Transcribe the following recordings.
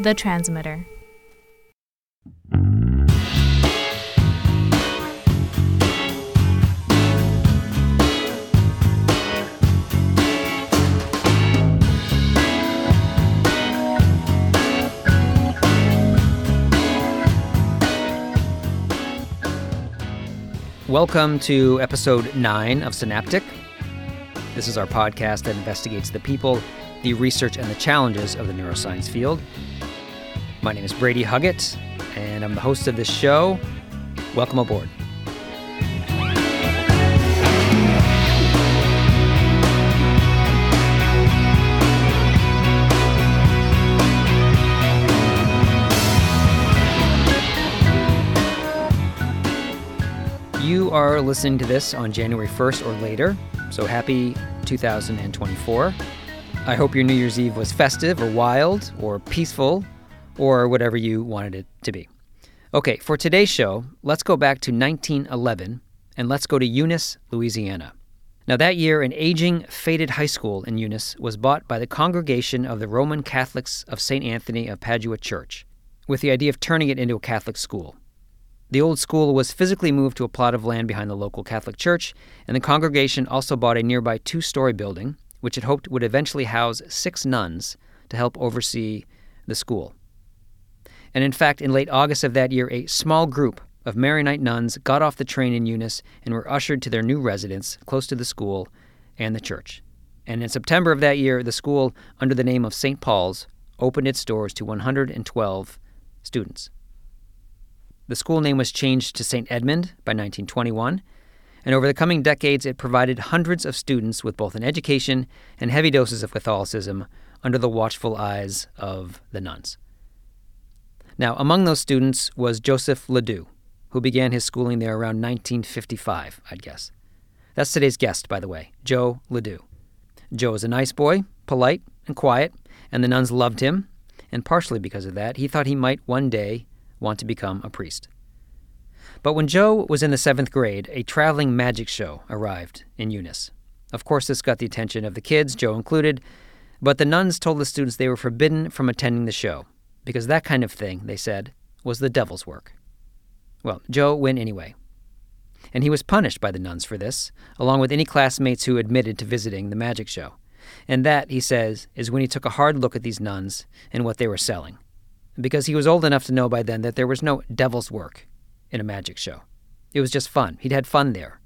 The Transmitter. Welcome to episode 9 of Synaptic. This is our podcast that investigates the people, the research, and the challenges of the neuroscience field. My name is Brady Huggett, and I'm the host of this show. Welcome aboard. You are listening to this on January 1st or later, so happy 2024. I hope your New Year's Eve was festive or wild or peaceful or whatever you wanted it to be. Okay, for today's show, let's go back to 1911 and let's go to Eunice, Louisiana. Now, that year, an aging, faded high school in Eunice was bought by the Congregation of the Roman Catholics of St. Anthony of Padua Church, with the idea of turning it into a Catholic school. The old school was physically moved to a plot of land behind the local Catholic church, and the congregation also bought a nearby two story building, which it hoped would eventually house six nuns to help oversee the school. And in fact, in late August of that year, a small group of Marianite nuns got off the train in Eunice and were ushered to their new residence close to the school and the church. And in September of that year, the school, under the name of St. Paul's, opened its doors to 112 students. The school name was changed to St. Edmund by 1921, and over the coming decades, it provided hundreds of students with both an education and heavy doses of Catholicism under the watchful eyes of the nuns. Now, among those students was Joseph LeDoux, who began his schooling there around 1955, I'd guess. That's today's guest, by the way, Joe LeDoux. Joe is a nice boy, polite and quiet, and the nuns loved him, and partially because of that, he thought he might one day want to become a priest. But when Joe was in the seventh grade, a traveling magic show arrived in Eunice. Of course, this got the attention of the kids, Joe included, but the nuns told the students they were forbidden from attending the show, because that kind of thing, they said, was the devil's work. Well, Joe went anyway. And he was punished by the nuns for this, along with any classmates who admitted to visiting the magic show. And that, he says, is when he took a hard look at these nuns and what they were selling because he was old enough to know by then that there was no devil's work in a magic show. It was just fun. He'd had fun there.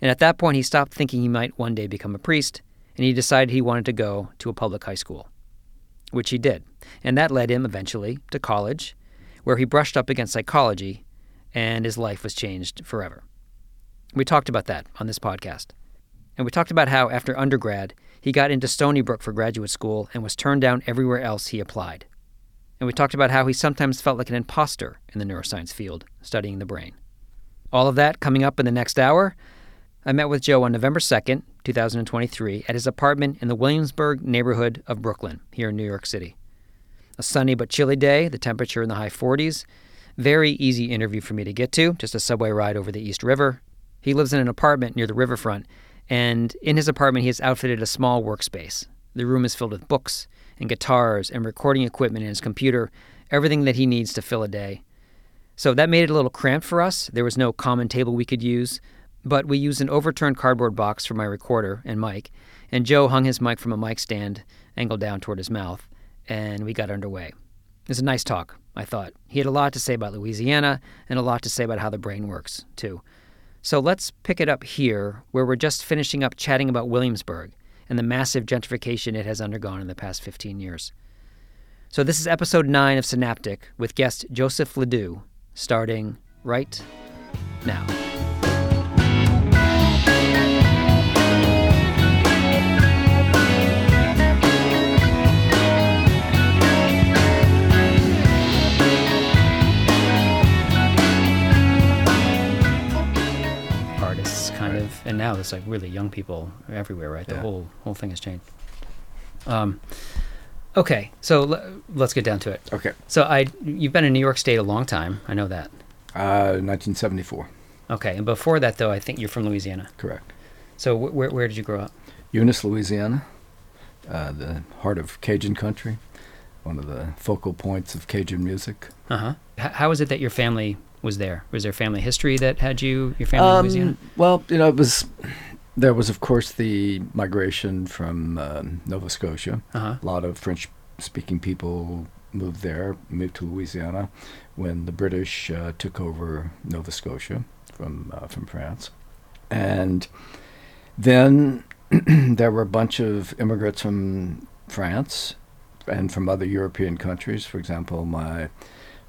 And at that point, he stopped thinking he might one day become a priest, and he decided he wanted to go to a public high school, which he did. And that led him eventually to college, where he brushed up against psychology, and his life was changed forever. We talked about that on this podcast. And we talked about how, after undergrad, he got into Stony Brook for graduate school and was turned down everywhere else he applied and we talked about how he sometimes felt like an imposter in the neuroscience field, studying the brain. All of that coming up in the next hour. I met with Joe on November 2nd, 2023, at his apartment in the Williamsburg neighborhood of Brooklyn, here in New York City. A sunny but chilly day, the temperature in the high 40s. Very easy interview for me to get to, just a subway ride over the East River. He lives in an apartment near the riverfront, and in his apartment, he has outfitted a small workspace. The room is filled with books, and guitars and recording equipment in his computer, everything that he needs to fill a day. So that made it a little cramped for us. There was no common table we could use, but we used an overturned cardboard box for my recorder and mic, and Joe hung his mic from a mic stand angled down toward his mouth, and we got underway. It was a nice talk, I thought. He had a lot to say about Louisiana and a lot to say about how the brain works, too. So let's pick it up here, where we're just finishing up chatting about Williamsburg and the massive gentrification it has undergone in the past 15 years. So, this is episode 9 of Synaptic with guest Joseph LeDoux, starting right now. Now there's like really young people everywhere, right? The Yeah. whole whole thing has changed. Um, okay, so l- let's get down to it. Okay. So I, you've been in New York State a long time. I know that. Uh, 1974. Okay, and before that, though, I think you're from Louisiana. Correct. So wh- where where did you grow up? Eunice, Louisiana, uh, the heart of Cajun country. one of the focal points of Cajun music. Uh huh. H- how is it that your family was there? Was there family history that had you your family in Louisiana? Um, well, you know, it was there was of course the migration from um, Nova Scotia. Uh huh. A lot of French-speaking people moved there, moved to Louisiana when the British uh, took over Nova Scotia from uh, from France, and then there were a bunch of immigrants from France and from other European countries. For example, my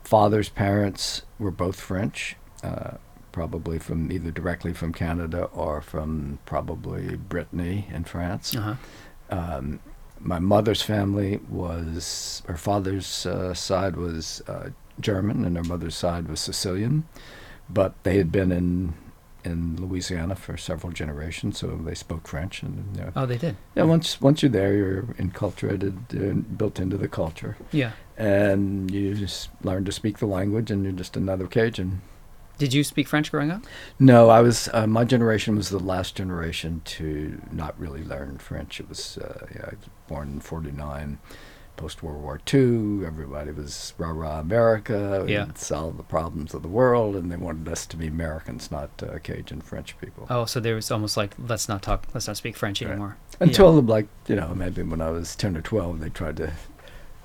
father's parents were both French, uh, probably from either directly from Canada or from probably Brittany in France. Uh huh. Um, my mother's family was, her father's uh, side was uh, German and her mother's side was Sicilian, but they had been in in Louisiana for several generations, so they spoke French. And you know, Oh, they did. yeah, once once you're there, you're enculturated, uh, built into the culture, Yeah. And you just learn to speak the language, and you're just another Cajun. Did you speak French growing up? No, I was. Uh, my generation was the last generation to not really learn French. It was. Uh, yeah, I was born in '49, post World War II. Everybody was rah rah America. Yeah. and solve the problems of the world, and they wanted us to be Americans, not uh, Cajun French people. Oh, so there was almost like let's not talk, let's not speak French Right. anymore. Until like you know maybe when I was 10 or 12, they tried to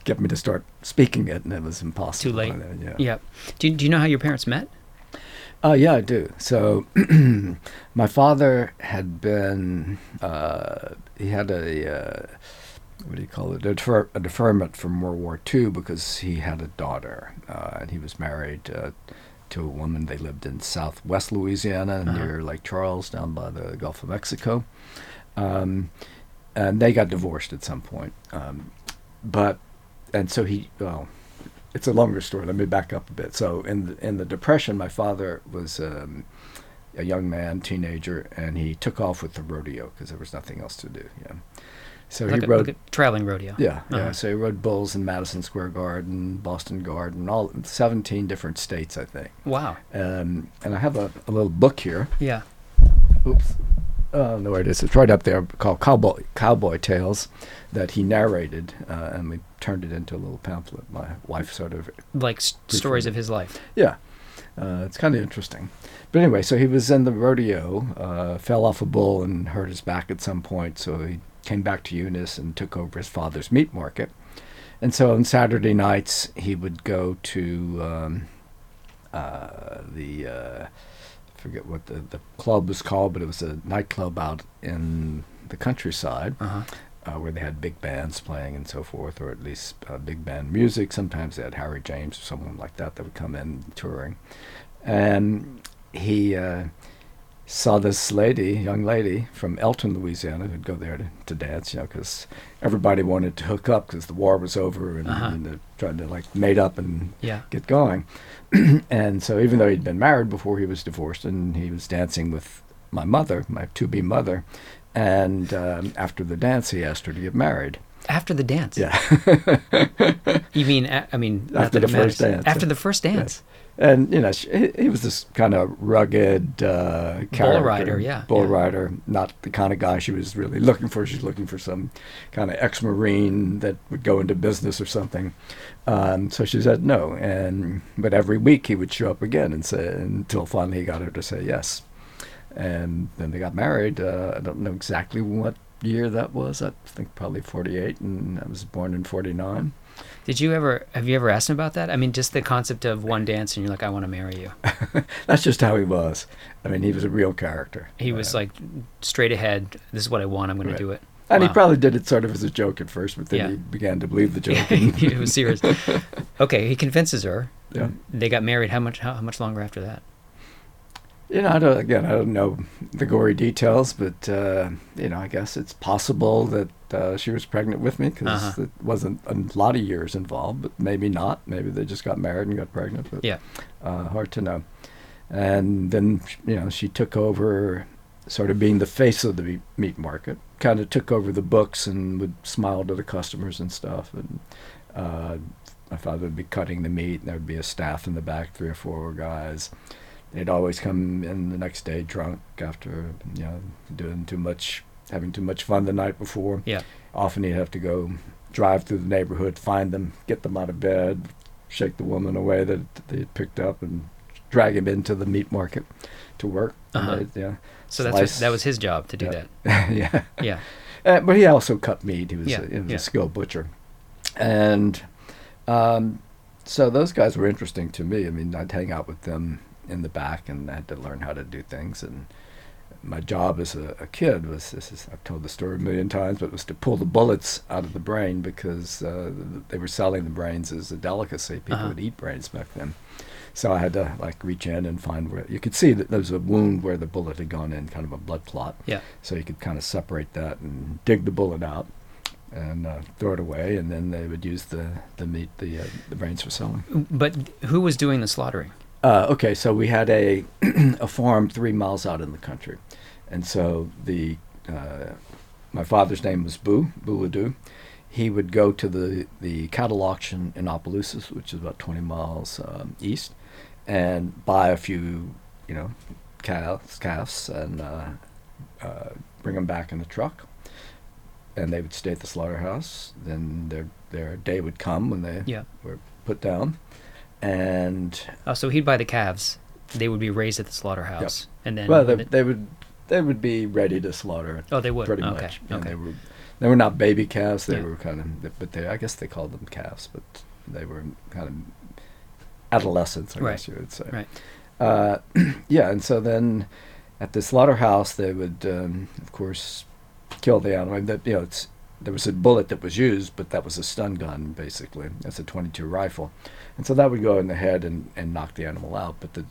get me to start speaking it, and it was impossible. Too late. then, yeah. Yeah. Do you, do you know how your parents met? Uh, yeah, I do. So, my father had been, uh, he had a, uh, what do you call it, a, defer- a deferment from World War II because he had a daughter. Uh, and he was married uh, to a woman. They lived in southwest Louisiana Uh-huh. near Lake Charles, down by the Gulf of Mexico. Um, and they got divorced at some point. Um, but, and so he, well, it's a longer story. Let me back up a bit. So in the, in the depression, my father was um, a young man, teenager, and he took off with the rodeo because there was nothing else to do. Yeah. So like he a, rode. like a traveling rodeo. yeah, yeah. Uh-huh. So he rode bulls in Madison Square Garden, Boston Garden, all 17 different states, I think. Wow. Um, and I have a, a little book here. Yeah. Oops. Oh, no, where it is. It's right up there called Cowboy, Cowboy Tales that he narrated, uh, and we turned it into a little pamphlet. My wife sort of Like s- stories of his life. Yeah, uh, it's kind of interesting. But anyway, so he was in the rodeo, uh, fell off a bull and hurt his back at some point. So he came back to Eunice and took over his father's meat market. And so on Saturday nights, he would go to um, uh, the, uh, forget what the, the club was called, but it was a nightclub out in the countryside Uh huh. Uh, where they had big bands playing and so forth, or at least uh, big band music. Sometimes they had Harry James or someone like that that would come in touring. And he uh, saw this lady, young lady from Elton, Louisiana, who'd go there to, to dance, you know, because everybody wanted to hook up because the war was over and, Uh-huh. and they're trying to like mate up and Yeah. get going. and so even though he'd been married before he was divorced, and he was dancing with my mother, my to-be mother, and um, after the dance, he asked her to get married. After the dance. Yeah. You mean? I mean, After the first dance, After the first dance. and you know, she, he- was this kind of rugged uh, character, rider, yeah, bull yeah. rider. Not the kind of guy she was really looking for. She's looking for some kind of ex-marine that would go into business or something. Um, so she said no, and but every week he would show up again and say until finally he got her to say yes, and then they got married. Uh, I don't know exactly what year that was. I think probably 48, and I was born in 49. Did you ever? Have you ever asked him about that? I mean, just the concept of one dance, and you're like, I want to marry you. That's just how he was. I mean, he was a real character. He was Uh, like straight ahead. This is what I want. I'm going Right. to do it. and he probably did it sort of as a joke at first, but then Yeah. he began to believe the joke. it was serious. Okay, he convinces her. Yeah. They got married. How much? How, how much longer after that? You know, I don't, again, I don't know the gory details, but uh, you know, I guess it's possible that uh, she was pregnant with me because Uh-huh. it wasn't a lot of years involved, but maybe not. Maybe they just got married and got pregnant. But Yeah. uh, hard to know. And then you know, she took over, sort of being the face of the meat- market. Kind of took over the books and would smile to the customers and stuff. And uh, my father would be cutting the meat, and there would be a staff in the back, three or four guys. They'd always come in the next day drunk after you know doing too much, having too much fun the night before. Yeah. Often he'd have to go drive through the neighborhood, find them, get them out of bed, shake the woman away that they had picked up, and drag him into the meat market to work. Uh-huh. yeah, So that's what, that was his job to do Yeah. that. yeah. Yeah. Uh, but he also cut meat. He was, Yeah, a, he was yeah. a skilled butcher, and um, so those guys were interesting to me. I mean, I'd hang out with them in the back, and I had to learn how to do things. And my job as a, a kid was this is I've told the story a million times, but it was to pull the bullets out of the brain because uh, they were selling the brains as a delicacy. People Uh-huh. would eat brains back then. So I had to like reach in and find where you could see that there was a wound where the bullet had gone in, kind of a blood clot. Yeah. So you could kind of separate that and dig the bullet out and uh, throw it away, and then they would use the the meat, the uh, the brains for selling. But who was doing the slaughtering? Uh, okay, so we had a a farm three miles out in the country, and so the uh, my father's name was Boo Boo He would go to the the cattle auction in Opelousas, which is about 20 miles um, east, and buy a few, you know, calves, calves, and uh, uh, bring them back in the truck. And they would stay at the slaughterhouse. Then their their day would come when they Yeah. were put down, and Oh, so he'd buy the calves. They would be raised at the slaughterhouse, and then well, they, they would they would be ready to slaughter. oh, they would. pretty okay. much. And they were they were not baby calves. They Yeah. were kind of, but they I guess they called them calves, but they were kind of adolescents. I Right. guess you would say. Right. Uh, yeah, and so then at the slaughterhouse they would, um, of course, kill the animal. That you know, it's there was a bullet that was used, but that was a stun gun basically. That's a 22 rifle, and so that would go in the head and, and knock the animal out. But the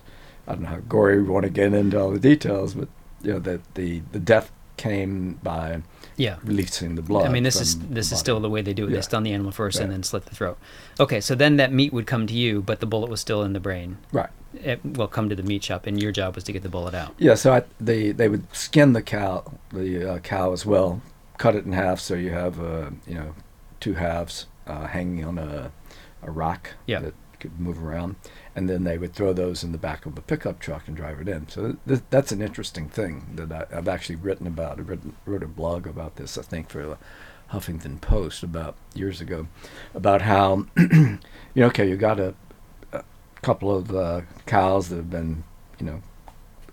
I don't know how gory we want to get into all the details, but you know that the the death came by Yeah. releasing the blood. I mean, this is this is still the way they do it. Yeah. They stun the animal first and then slit the throat. Okay, so then that meat would come to you, but the bullet was still in the brain. right. It, will come to the meat shop, and your job was to get the bullet out. Yeah, so I, they they would skin the cow, the uh, cow as well, cut it in half so you have uh, you know two halves uh, hanging on a a rack Yeah. that could move around, and then they would throw those in the back of a pickup truck and drive it in. So th- that's an interesting thing that I, I've actually written about. I written, wrote a blog about this, I think, for the Huffington Post about years ago, about how you know, okay, you got a, a couple of uh, cows that have been you know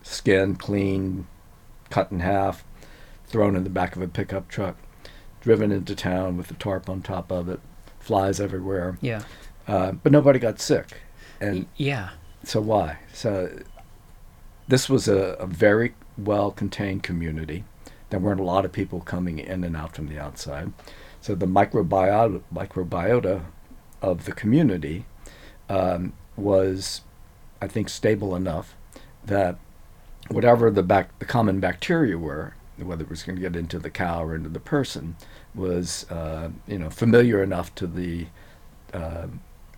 skinned, cleaned, cut in half, thrown in the back of a pickup truck, driven into town with a tarp on top of it, flies everywhere. Yeah. Uh, but nobody got sick. And yeah. so why? So this was a, a very well contained community. There weren't a lot of people coming in and out from the outside. So the microbiota, microbiota of the community um, was, I think, stable enough that whatever the bac- the common bacteria were, whether it was going to get into the cow or into the person, was uh, you know familiar enough to the, uh,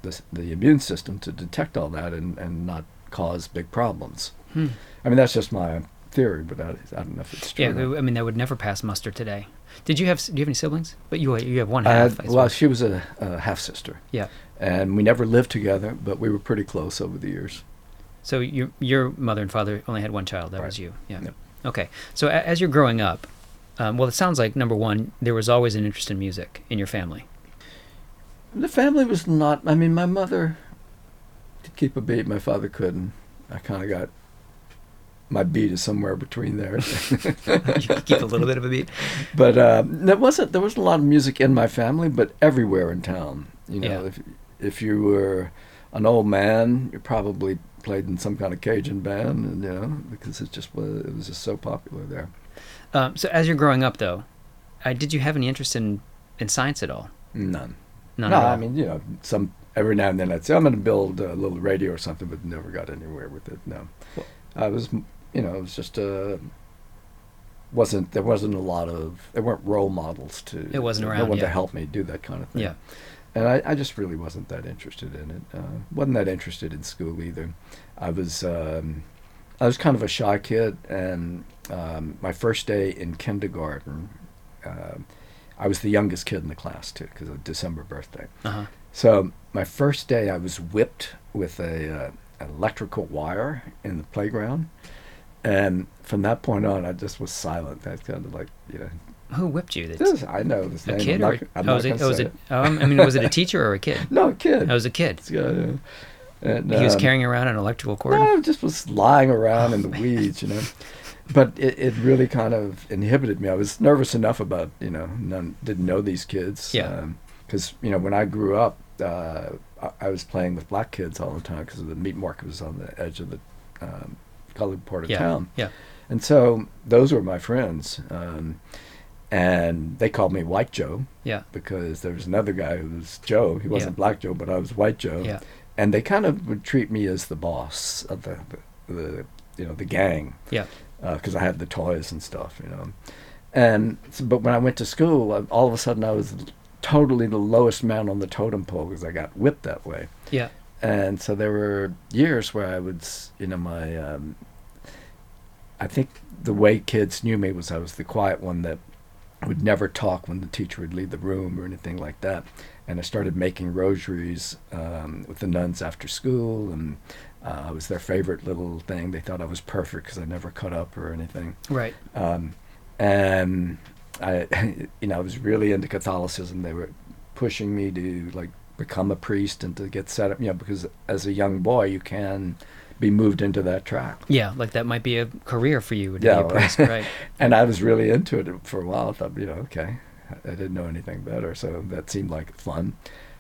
the the immune system to detect all that and, and not cause big problems. Hmm. I mean that's just my theory, but I, I don't know if it's true. Yeah. I mean, that would never pass muster today. Did you have? Do you have any siblings? But you you have one half. had, well, she was a, a half sister, yeah. and we never lived together, but we were pretty close over the years. So your your mother and father only had one child. That Right. was you. Yeah. Yep. Okay. So a- as you're growing up, um, well, it sounds like number one, there was always an interest in music in your family. The family was not. I mean, my mother could keep a beat. My father couldn't. I kind of got my beat is somewhere between there. you could keep a little bit of a beat. but uh, there wasn't. There wasn't a lot of music in my family, but everywhere in town. You know, Yeah. if if you were an old man, you probably played in some kind of Cajun band, and you know, because it just was. It was just so popular there. Um, so as you're growing up, though, uh, did you have any interest in in science at all? None. None no. I mean, you know, some every now and then I'd say I'm going to build a little radio or something, but never got anywhere with it. No, Well- I was, you know, it was just uh wasn't there wasn't a lot of there weren't role models to It wasn't around no one yeah. to help me do that kind of thing. Yeah. and I, I just really wasn't that interested in it. Uh, wasn't that interested in school either. I was um, I was kind of a shy kid, and um, my first day in kindergarten. Uh, I was the youngest kid in the class too, because of December birthday. Uh-huh. So my first day, I was whipped with a uh, an electrical wire in the playground, and from that point on, I just was silent. That's kind of like you know, Who whipped you? This I know this a name. kid I'm or not, I'm oh, was it, oh, was it? Um, I mean, was it a teacher or a kid? No, a kid. I was a kid. Yeah, yeah. And, He was um, carrying around an electrical cord. No, just was lying around Oh, in the man. weeds, you know. But it, it really kind of inhibited me. I was nervous enough about, you know, none, didn't know these kids. Yeah. Because, you know, when I grew up, uh, I, I was playing with black kids all the time because the meat market was on the edge of the um, colored part of Yeah, town. yeah. And so those were my friends. Um, and they called me White Joe Yeah. because there was another guy who was Joe. He wasn't Yeah. Black Joe, but I was White Joe Yeah. and they kind of would treat me as the boss of the, the, the you know the gang Yeah. Because I had the toys and stuff you know and so, but when I went to school I, all of a sudden I was totally the lowest man on the totem pole because I got whipped that way Yeah. and so there were years where I would s- you know my um, I think the way kids knew me was I was the quiet one that would never talk when the teacher would leave the room or anything like that. And I started making rosaries um, with the nuns after school, and uh, I was their favorite little thing. They thought I was perfect because I never cut up or anything. Right. Um, and I, you know, I was really into Catholicism. They were pushing me to like become a priest and to get set up, you know, because as a young boy you can be moved into that track. Yeah. Like that might be a career for you. Yeah, priest, right. And I was really into it for a while. I thought, you know, okay, I didn't know anything better, so that seemed like fun.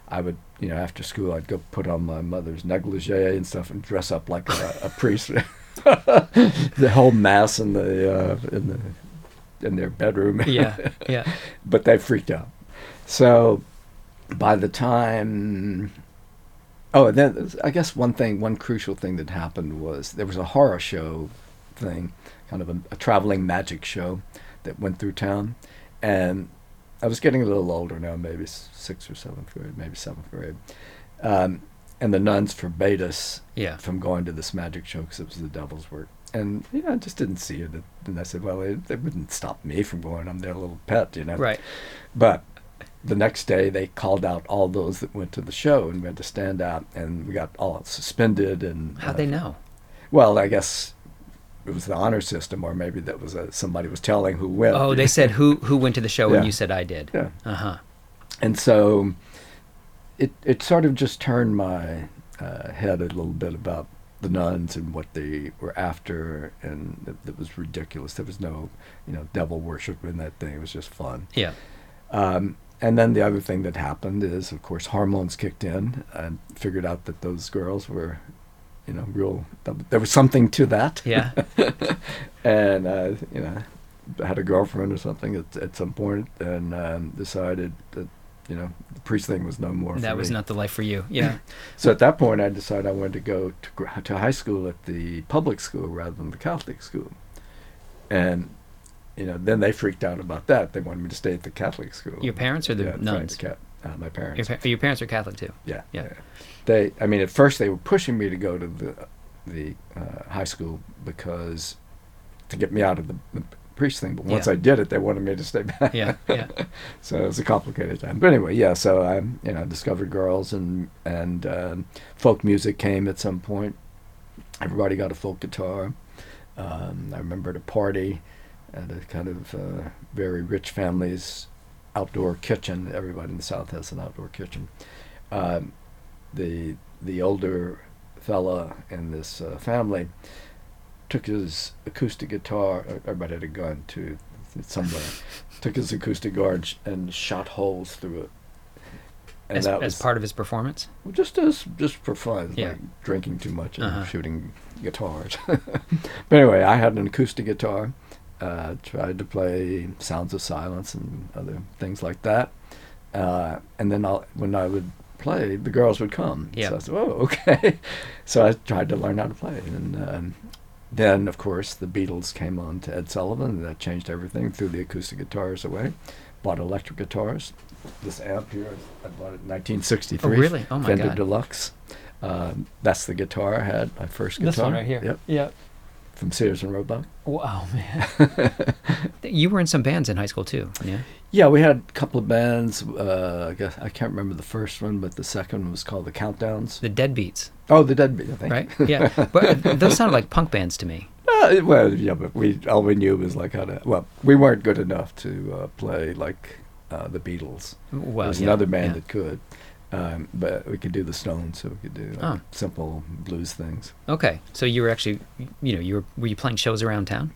I would, you know, after school, I'd go put on my mother's negligee and stuff and dress up like a, a priest. the whole mass in the uh, in the in their bedroom. Yeah. Yeah. but they freaked out. So by the time, oh, and then I guess one thing, one crucial thing that happened was there was a horror show thing, kind of a, a traveling magic show that went through town, and I was getting a little older now, maybe sixth or seventh grade, maybe seventh grade, um, and the nuns forbade us Yeah. from going to this magic show because it was the devil's work. And you know, I just didn't see it. And I said, well, it, it wouldn't stop me from going. I'm their little pet, you know. Right. But the next day, they called out all those that went to the show, and we had to stand out, and we got all suspended. And How'd uh, they know? Well, I guess it was the honor system, or maybe that was a, somebody was telling who went. Oh, they said who who went to the show, and you said I did. Yeah. Uh huh. and so it it sort of just turned my uh, head a little bit about the nuns and what they were after, and it, it was ridiculous. There was no, you know, devil worship in that thing. It was just fun. Yeah. Um, and then the other thing that happened is, of course, hormones kicked in and figured out that those girls were, you know, real. There was something to that. Yeah. and uh, you know, I had a girlfriend or something at, at some point, and um, decided that you know the priest thing was no more. that was me. not the life for you. Yeah. So at that point, I decided I wanted to go to to high school at the public school rather than the Catholic school, and you know, then they freaked out about that. They wanted me to stay at the Catholic school. Your parents or the yeah, nuns? Cat, uh, my parents. Your, pa- your parents are Catholic too. Yeah, Yeah. They, I mean, at first they were pushing me to go to the the uh, high school because to get me out of the, the priest thing. But once Yeah. I did it, they wanted me to stay back. Yeah. Yeah. so it was a complicated time. But anyway, yeah. So I, you know, discovered girls and and um, folk music came at some point. Everybody got a folk guitar. Um, I remember at a party at a kind of uh, very rich family's outdoor kitchen. Everybody in the South has an outdoor kitchen. Um, the the older fella in this uh, family took his acoustic guitar. uh, Everybody had a gun too, somewhere. took his acoustic guitar and, shot holes through it. And As, that as was part of his performance. well, just as just for fun, Yeah. like drinking too much and Uh-huh. shooting guitars. but anyway, I had an acoustic guitar. Uh, tried to play Sounds of Silence and other things like that. Uh, and then I'll, when I would play, the girls would come. Yeah. So I said, "Oh, okay." so I tried to learn how to play, and um, then of course the Beatles came on to Ed Sullivan, and that changed everything. Threw the acoustic guitars away, bought electric guitars. This amp here, I bought it in 1963. Oh, really? Oh, my Fender God. Deluxe. Um, that's the guitar I had, my first guitar. This one right here. Yep, Yeah. From Sears and Roebuck. Wow, man. you were in some bands in high school too. Yeah. Yeah, we had a couple of bands. Uh, I guess I can't remember the first one, but the second one was called the Countdowns. The Deadbeats, Oh, the Deadbeats. I think. right? Yeah, but uh, those sounded like punk bands to me. Uh, well, yeah, but we all we knew was like how to. Well, we weren't good enough to uh, play like uh, the Beatles. Well, there was yeah, another band yeah. that could, um, but we could do the Stones, so we could do like, Oh. simple blues things. Okay, so you were actually, you know, you were were you playing shows around town?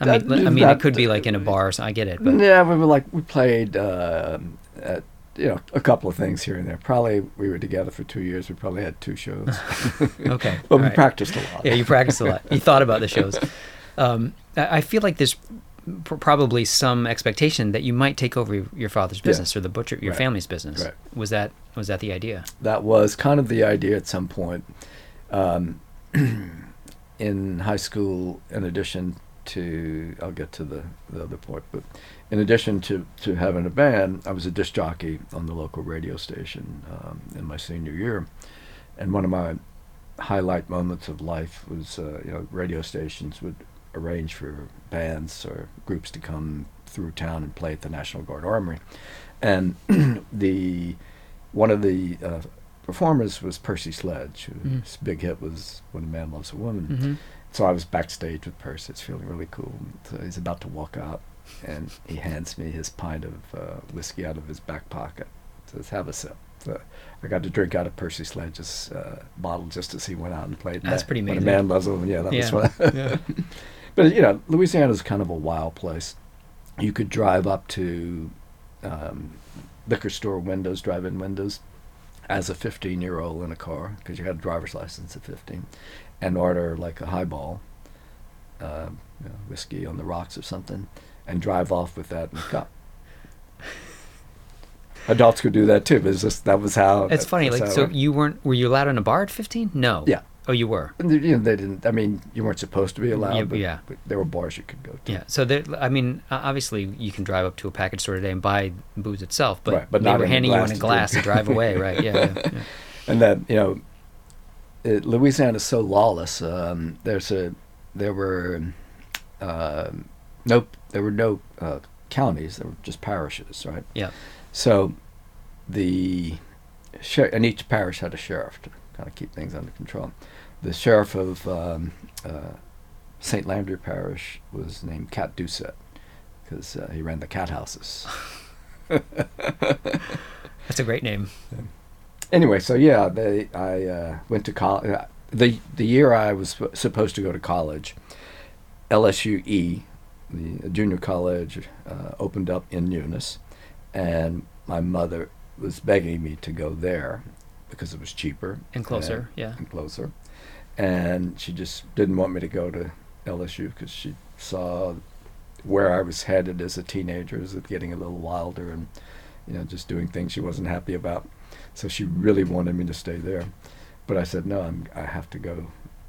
I That- mean, I mean, that- it could be like in a bar. So I get it, but yeah, we were like we played uh, at you know a couple of things here and there. Probably we were together for two years. We probably had two shows. okay. but all we right. practiced a lot. Yeah, you practiced a lot. You thought about the shows. Um, I feel like there's probably some expectation that you might take over your- father's Yeah. business or the butcher, your Right. family's business. Right. Was that was that the idea? that was kind of the idea at some point. Um, in high school, in addition to, I'll get to the, the other point, but in addition to, to having a band, I was a disc jockey on the local radio station um, in my senior year. And one of my highlight moments of life was, uh, you know, radio stations would arrange for bands or groups to come through town and play at the National Guard Armory. And the one of the uh, performers was Percy Sledge, whose Mm. big hit was "When a Man Loves a Woman." hmm So I was backstage with Percy. It's feeling really cool. So he's about to walk out, and he hands me his pint of uh, whiskey out of his back pocket. Says, "Have a sip." So I got to drink out of Percy Sledge's uh, bottle just as he went out and played. That's Ma- pretty When a man loves a woman. Yeah, that Yeah. was fun. Yeah. but you know, Louisiana's kind of a wild place. You could drive up to um, liquor store windows, drive-in windows, as a 15-year-old in a car because you had a driver's license at 15, and order like a highball, uh, you know, whiskey on the rocks or something, and drive off with that in a cup. Adults could do that too, but it's just that was how. It's funny. Like, so it- you weren't? Were you allowed in a bar at 15? No. Yeah. Oh, you were. And you know, they didn't. I mean, you weren't supposed to be allowed. Yeah, but, yeah. but there were bars you could go to. Yeah. So there, I mean, obviously, you can drive up to a package store today and buy booze itself, but, Right, but they were handing you in a glass to drive away, right? Yeah. yeah, yeah. and that you know, it, Louisiana is so lawless. Um, there's a there were um no there were no uh, counties. There were just parishes, right? Yeah. So the and each parish had a sheriff to kind of keep things under control. The sheriff of um, uh, St. Landry Parish was named Cat Doucet because uh, he ran the cat houses. That's a great name. anyway, so yeah, they I uh, went to college. Uh, the the year I was supposed to go to college, LSUE, the junior college, uh, opened up in Eunice, and my mother was begging me to go there because it was cheaper And closer, yeah. and closer, and she just didn't want me to go to LSU because she saw where I was headed as a teenager, as it getting a little wilder and you know just doing things she wasn't happy about. So she really wanted me to stay there, but I said no. I'm, I have to go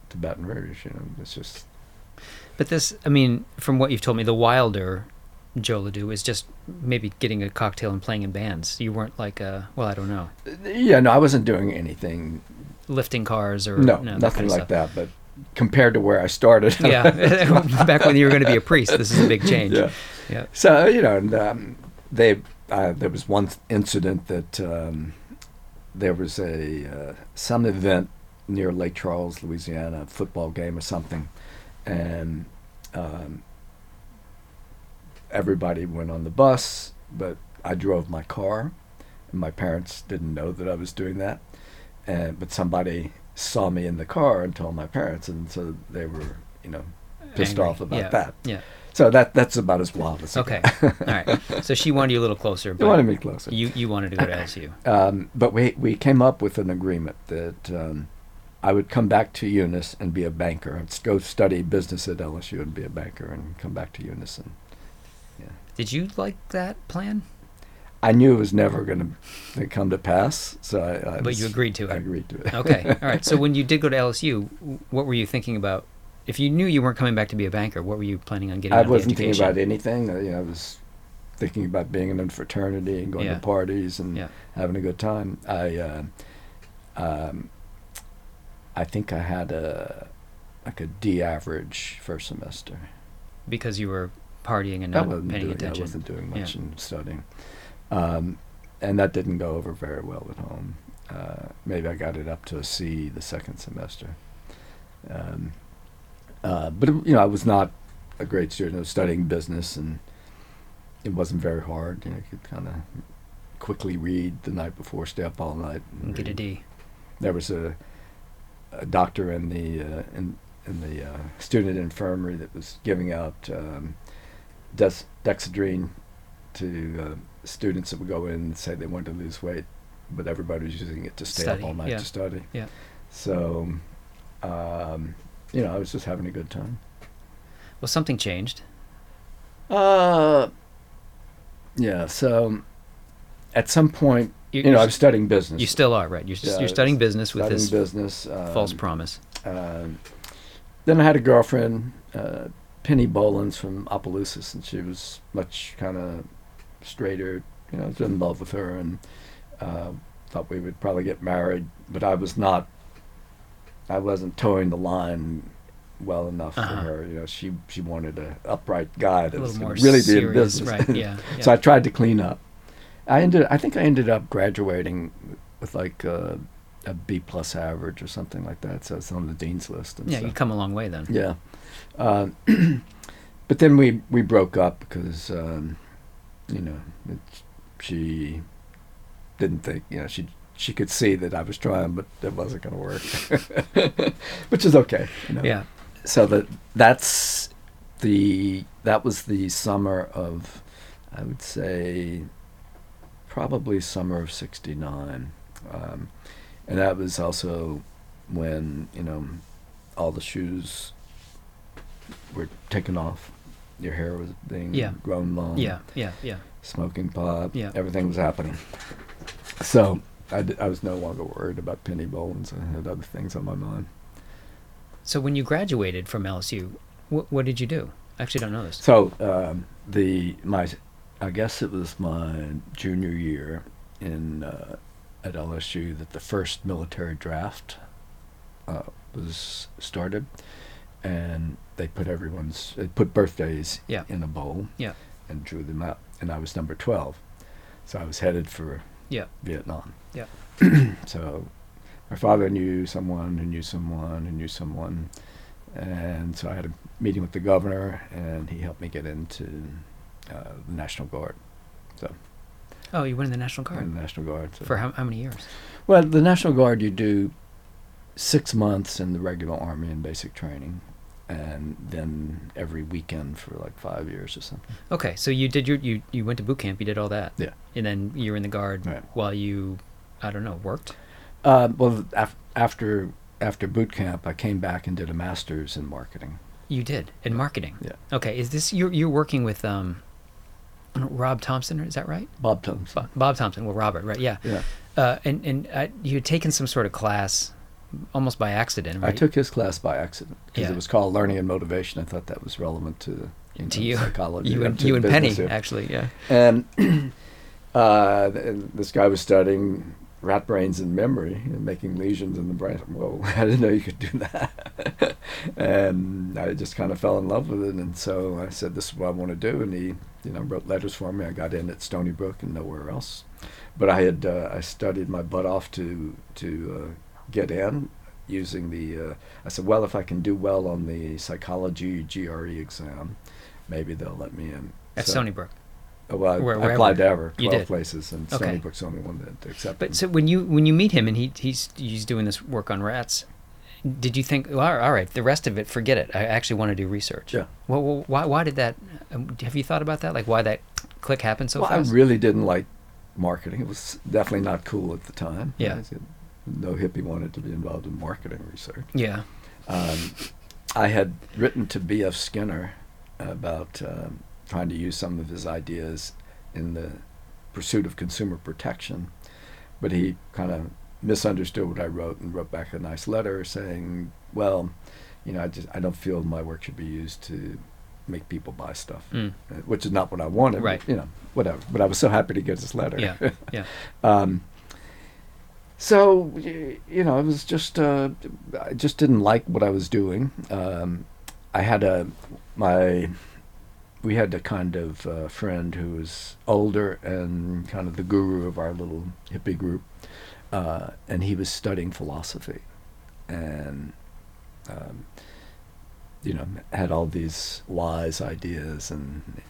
to Baton Rouge. You know, it's just But this, I mean, from what you've told me, the wilder Joe LeDoux is just maybe getting a cocktail and playing in bands. You weren't like, uh, well, I don't know, yeah. No, I wasn't doing anything. lifting cars or No, that nothing kind of like stuff. that. But compared to where I started, yeah, back when you were going to be a priest, this is a big change. yeah. Yeah. So you know, and, um, they uh, there was one incident that um, there was a uh, some event near Lake Charles, Louisiana, a football game or something, and um, everybody went on the bus, but I drove my car, and my parents didn't know that I was doing that, and but somebody saw me in the car and told my parents, and so they were you know pissed Angry. off about Yeah. that. Yeah. So that that's about as wild as Okay. All right. So she wanted you a little closer, but wanted me closer. you you wanted to go to LSU. Um, but we we came up with an agreement that um, I would come back to Eunice and be a banker. I'd go study business at LSU and be a banker, and come back to Eunice. And Did you like that plan? I knew it was never going to come to pass, so I. I But was- you agreed to it. I agreed to it. Okay. All right. So when you did go to LSU, what were you thinking about? If you knew you weren't coming back to be a banker, what were you planning on getting? I out of the wasn't thinking about anything. uh, You know, I was thinking about being in a fraternity and going Yeah. to parties and Yeah. having a good time. I, uh, um, I think I had a like a D average first semester. because you were partying and not paying doing, attention. I wasn't doing Yeah. much in studying, um, and that didn't go over very well at home. Uh, maybe I got it up to a C the second semester. Um, uh, but you know, I was not a great student. I was studying business, and it wasn't very hard. You know, you could kind of quickly read the night before, stay up all night, and And get a read. D. There was a, a doctor in the uh, in in the uh, student infirmary that was giving out um, des- dexedrine to uh, students that would go in and say they wanted to lose weight, but everybody was using it to stay Study, up all night yeah. to study. Yeah. So, um, you know, I was just having a good time. Well, something changed. Uh, yeah. So, at some point, You, you know, I'm studying business. You still are, right? You're, Yeah, you're studying business with studying this business. Um, false promise. Um, then I had a girlfriend, uh, Penny Bolins from Opelousas, and she was much kind of straighter. You know, I was in love with her and uh, thought we would probably get married, but I was not. I wasn't towing the line well enough Uh-huh. for her. You know, she she wanted an upright guy that was little more going to really be in business. right? Yeah. so I tried to clean up. I ended. I think I ended up graduating with like uh, a B plus average or something like that. So it's on the dean's list. And yeah, you come a long way then. Yeah. Uh, but then we we broke up because um, you know it, she didn't think you know she she could see that I was trying, but it wasn't going to work, which is okay. You know? Yeah. So that that's the that was the summer of I would say probably summer of '69, um, and that was also when you know all the shoes were taken off. Your hair was being Yeah. grown long. Yeah. Yeah. Yeah. Smoking pot. Yeah. Everything was happening. So I, d- I was no longer worried about Penny Bolins. I had other things on my mind. So when you graduated from LSU, wh- what did you do? I actually don't know this. So um, the my, I guess it was my junior year in uh, at LSU that the first military draft uh, was started, and they put everyone's they put birthdays Yeah. in a bowl Yeah. and drew them out, and I was number twelve, so I was headed for Yeah. Vietnam. Yeah. so my father knew someone who knew someone who knew someone, and so I had a meeting with the governor, and he helped me get into uh, the National Guard. so Oh, you went in the National Guard The National Guard. So. for how, how many years? well, the National Guard, you do six months in the regular Army in basic training, and then every weekend for like five years or something. Okay, so you did your you you went to boot camp, you did all that. Yeah. And then you were in the guard Right. while you, I don't know, worked. Uh, well, af- after after boot camp, I came back and did a master's in marketing. You did in marketing. Yeah. Okay, is this you're you're working with um, Rob Thompson? Is that right? Bob Thompson. Bob, Bob Thompson. Well, Robert, right? Yeah. Yeah. Uh, and and uh, you had taken some sort of class, almost by accident, right? I took his class by accident because Yeah. it was called Learning and Motivation. I thought that was relevant to you to you, psychology. you and you and Penny yeah. actually, yeah. And uh, this guy was studying rat brains and memory and making lesions in the brain. Well, I didn't know you could do that. and I just kind of fell in love with it. And so I said, this is what I want to do. And he, you know, wrote letters for me. I got in at Stony Brook and nowhere else. But I had uh, I studied my butt off to to uh, get in using the. Uh, I said, well, if I can do well on the psychology GRE exam, maybe they'll let me in. At So- Stony Brook. Oh, well, I- Where- I applied to ever, 12 did. places, and Okay. Stony Brook's the only one that accepted. But so when you when you meet him and he he's he's doing this work on rats, did you think, well, all right, the rest of it, forget it. I actually want to do research. Yeah. Well, well why why did that? um, Have you thought about that? Like why that click happened so well, fast? I really didn't like marketing. It was definitely not cool at the time. Yeah. No hippie wanted to be involved in marketing research. yeah. Um, I had written to B.F. Skinner about um, trying to use some of his ideas in the pursuit of consumer protection, but he kind of misunderstood what I wrote and wrote back a nice letter saying, "Well, you know, I just I don't feel my work should be used to make people buy stuff, Mm. uh, which is not what I wanted. but, Right. you know, whatever. But I was so happy to get this letter. Yeah. Yeah. Um, so you know, it was just uh, I just didn't like what I was doing. Um, I had a my we had a kind of uh, friend who was older and kind of the guru of our little hippie group, uh, and he was studying philosophy, and um, you know had all these wise ideas, and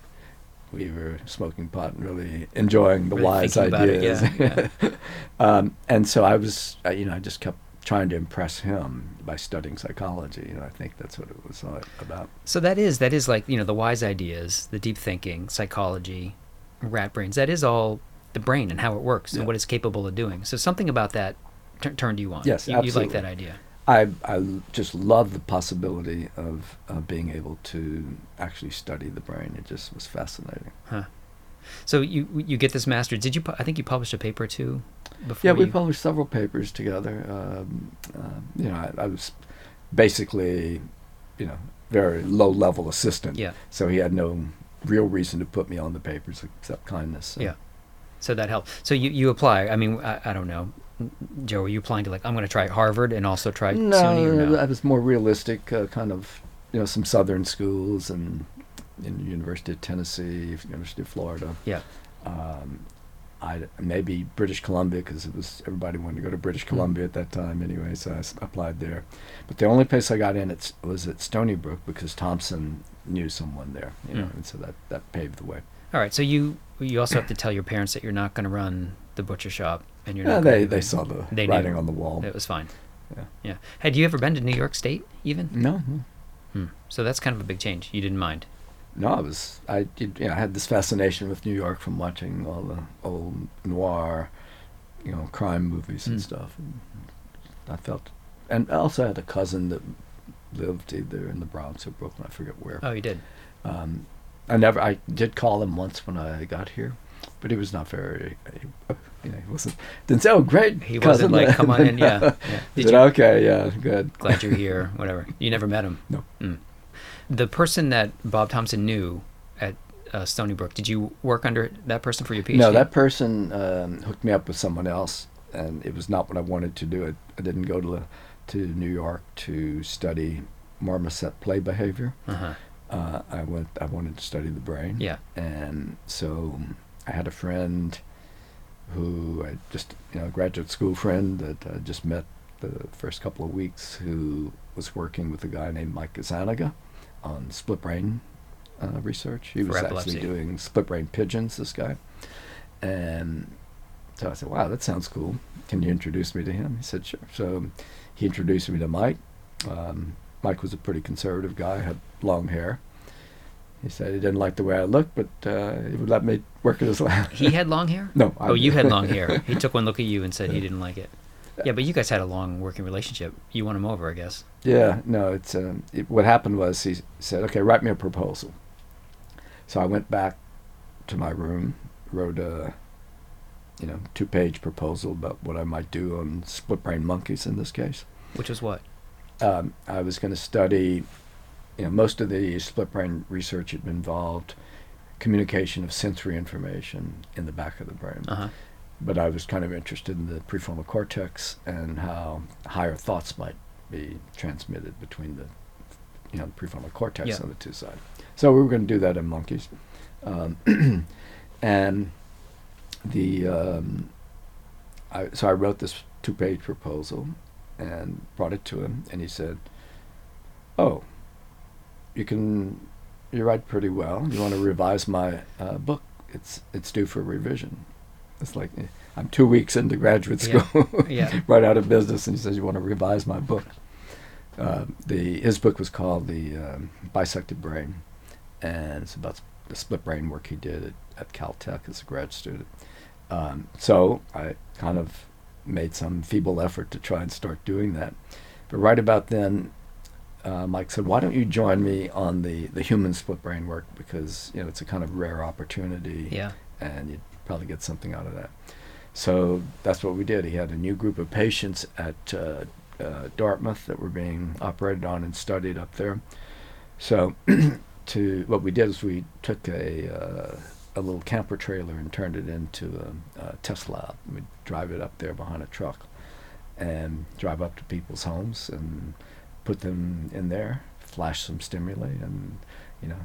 we were smoking pot and really enjoying the Really wise it, ideas. yeah, um, and so I was, uh, you know, I just kept trying to impress him by studying psychology. You know, I think that's what it was all about. So that is that is like you know the wise ideas, the deep thinking, psychology, rat brains. That is all the brain and how it works Yeah. and what it's capable of doing. So something about that t- turned you on. Yes, you, you like that idea. I, I just love the possibility of uh, being able to actually study the brain. It just was fascinating. Huh. So you you get this master. Did you? I think you published a paper too. Before Yeah, we you- published several papers together. Um, uh, you know, I, I was basically, you know, very low level assistant. Yeah. So he had no real reason to put me on the papers except kindness. so. Yeah. So that helped. So you, you apply. I mean, I, I don't know. Joe, are you applying to like I'm going to try Harvard and also try No, SUNY or no? I was more realistic, uh, kind of, you know, some southern schools and in University of Tennessee, University of Florida. Yeah. Um, I maybe British Columbia because it was everybody wanted to go to British Columbia at that time anyway, so I s- applied there. But the only place I got in it was at Stony Brook because Thompson knew someone there, you know, Mm. and so that that paved the way. All right. So you you also have to tell your parents that you're not going to run the butcher shop and you're Yeah, not. they they saw the They knew. writing on the wall. It was fine. Yeah. Yeah. Had you ever been to New York State even? No, no. Hmm. So that's kind of a big change. You didn't mind. No, I was I did, you know, I had this fascination with New York from watching all the old noir, you know, crime movies and Mm. stuff. And I felt, and I also had a cousin that lived either in the Bronx or Brooklyn. I forget where. Oh, you did. Um, I never. I did call him once when I got here, but he was not very. You know, he wasn't. Didn't say, "Oh, great." He wasn't like, "Come on in." Yeah. yeah. Did you? okay, yeah, good. Glad you're here. Whatever. You never met him. No. Mm. The person that Bob Thompson knew at uh, Stony Brook. Did you work under that person for your PhD? No, that person um, hooked me up with someone else, and it was not what I wanted to do. I, I didn't go to to New York to study marmoset play behavior. Uh-huh. Uh, I went. I wanted to study the brain. Yeah. And so I had a friend who I just, you know, a graduate school friend that I just met the first couple of weeks who was working with a guy named Mike Gazzaniga on split brain uh, research. He For was epilepsy. actually doing split brain pigeons, this guy. And so I said, wow, that sounds cool. Can you introduce me to him? He said, sure. So he introduced me to Mike. Um, Mike was a pretty conservative guy, had long hair. He said he didn't like the way I looked, but uh, he would let me work in his lab. He had long hair. no. I Oh, you had long hair. He took one look at you and said he didn't like it. Yeah, but you guys had a long working relationship. You won him over, I guess. Yeah, no. It's um, it, what happened was he said, "Okay, write me a proposal." So I went back to my room, wrote a, you know, two-page proposal about what I might do on split brain monkeys in this case. Which was what? um, I was going to study, you know, most of the split brain research had involved communication of sensory information in the back of the brain. Uh huh. But I was kind of interested in the prefrontal cortex and how higher thoughts might be transmitted between the, you know, the prefrontal cortex Yeah. on the two sides. So we were going to do that in monkeys, um, and the um, I, so I wrote this two-page proposal and brought it to him, and he said, "Oh, you can, you write pretty well. You want to revise my uh, book? It's it's due for revision." It's like eh, I'm two weeks into graduate Yeah. school, Yeah. right out of business, and he says, "You want to revise my book?" Uh, the his book was called "The um, Bisected Brain," and it's about the split brain work he did at, at Caltech as a grad student. Um, so I kind of made some feeble effort to try and start doing that. But right about then, uh, Mike said, "Why don't you join me on the the human split brain work because you know it's a kind of rare opportunity, Yeah. and you'd probably get something out of that." So that's what we did. He had a new group of patients at uh, uh, Dartmouth that were being operated on and studied up there. So to what we did is we took a uh, a little camper trailer and turned it into a, a test lab. We'd drive it up there behind a truck and drive up to people's homes and put them in there, flash some stimuli, and you know,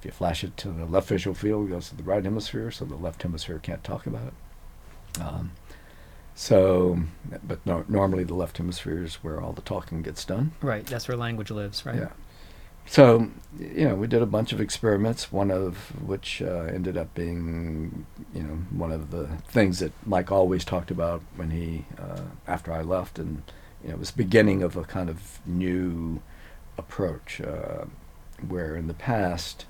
If you flash it to the left visual field, it goes to the right hemisphere, so the left hemisphere can't talk about it. Um, so, but no, normally the left hemisphere is where all the talking gets done. Right. That's where language lives, right? Yeah. So, you know, we did a bunch of experiments, one of which uh, ended up being, you know, one of the things that Mike always talked about when he, uh, after I left, and, you know, it was the beginning of a kind of new approach uh, where in the past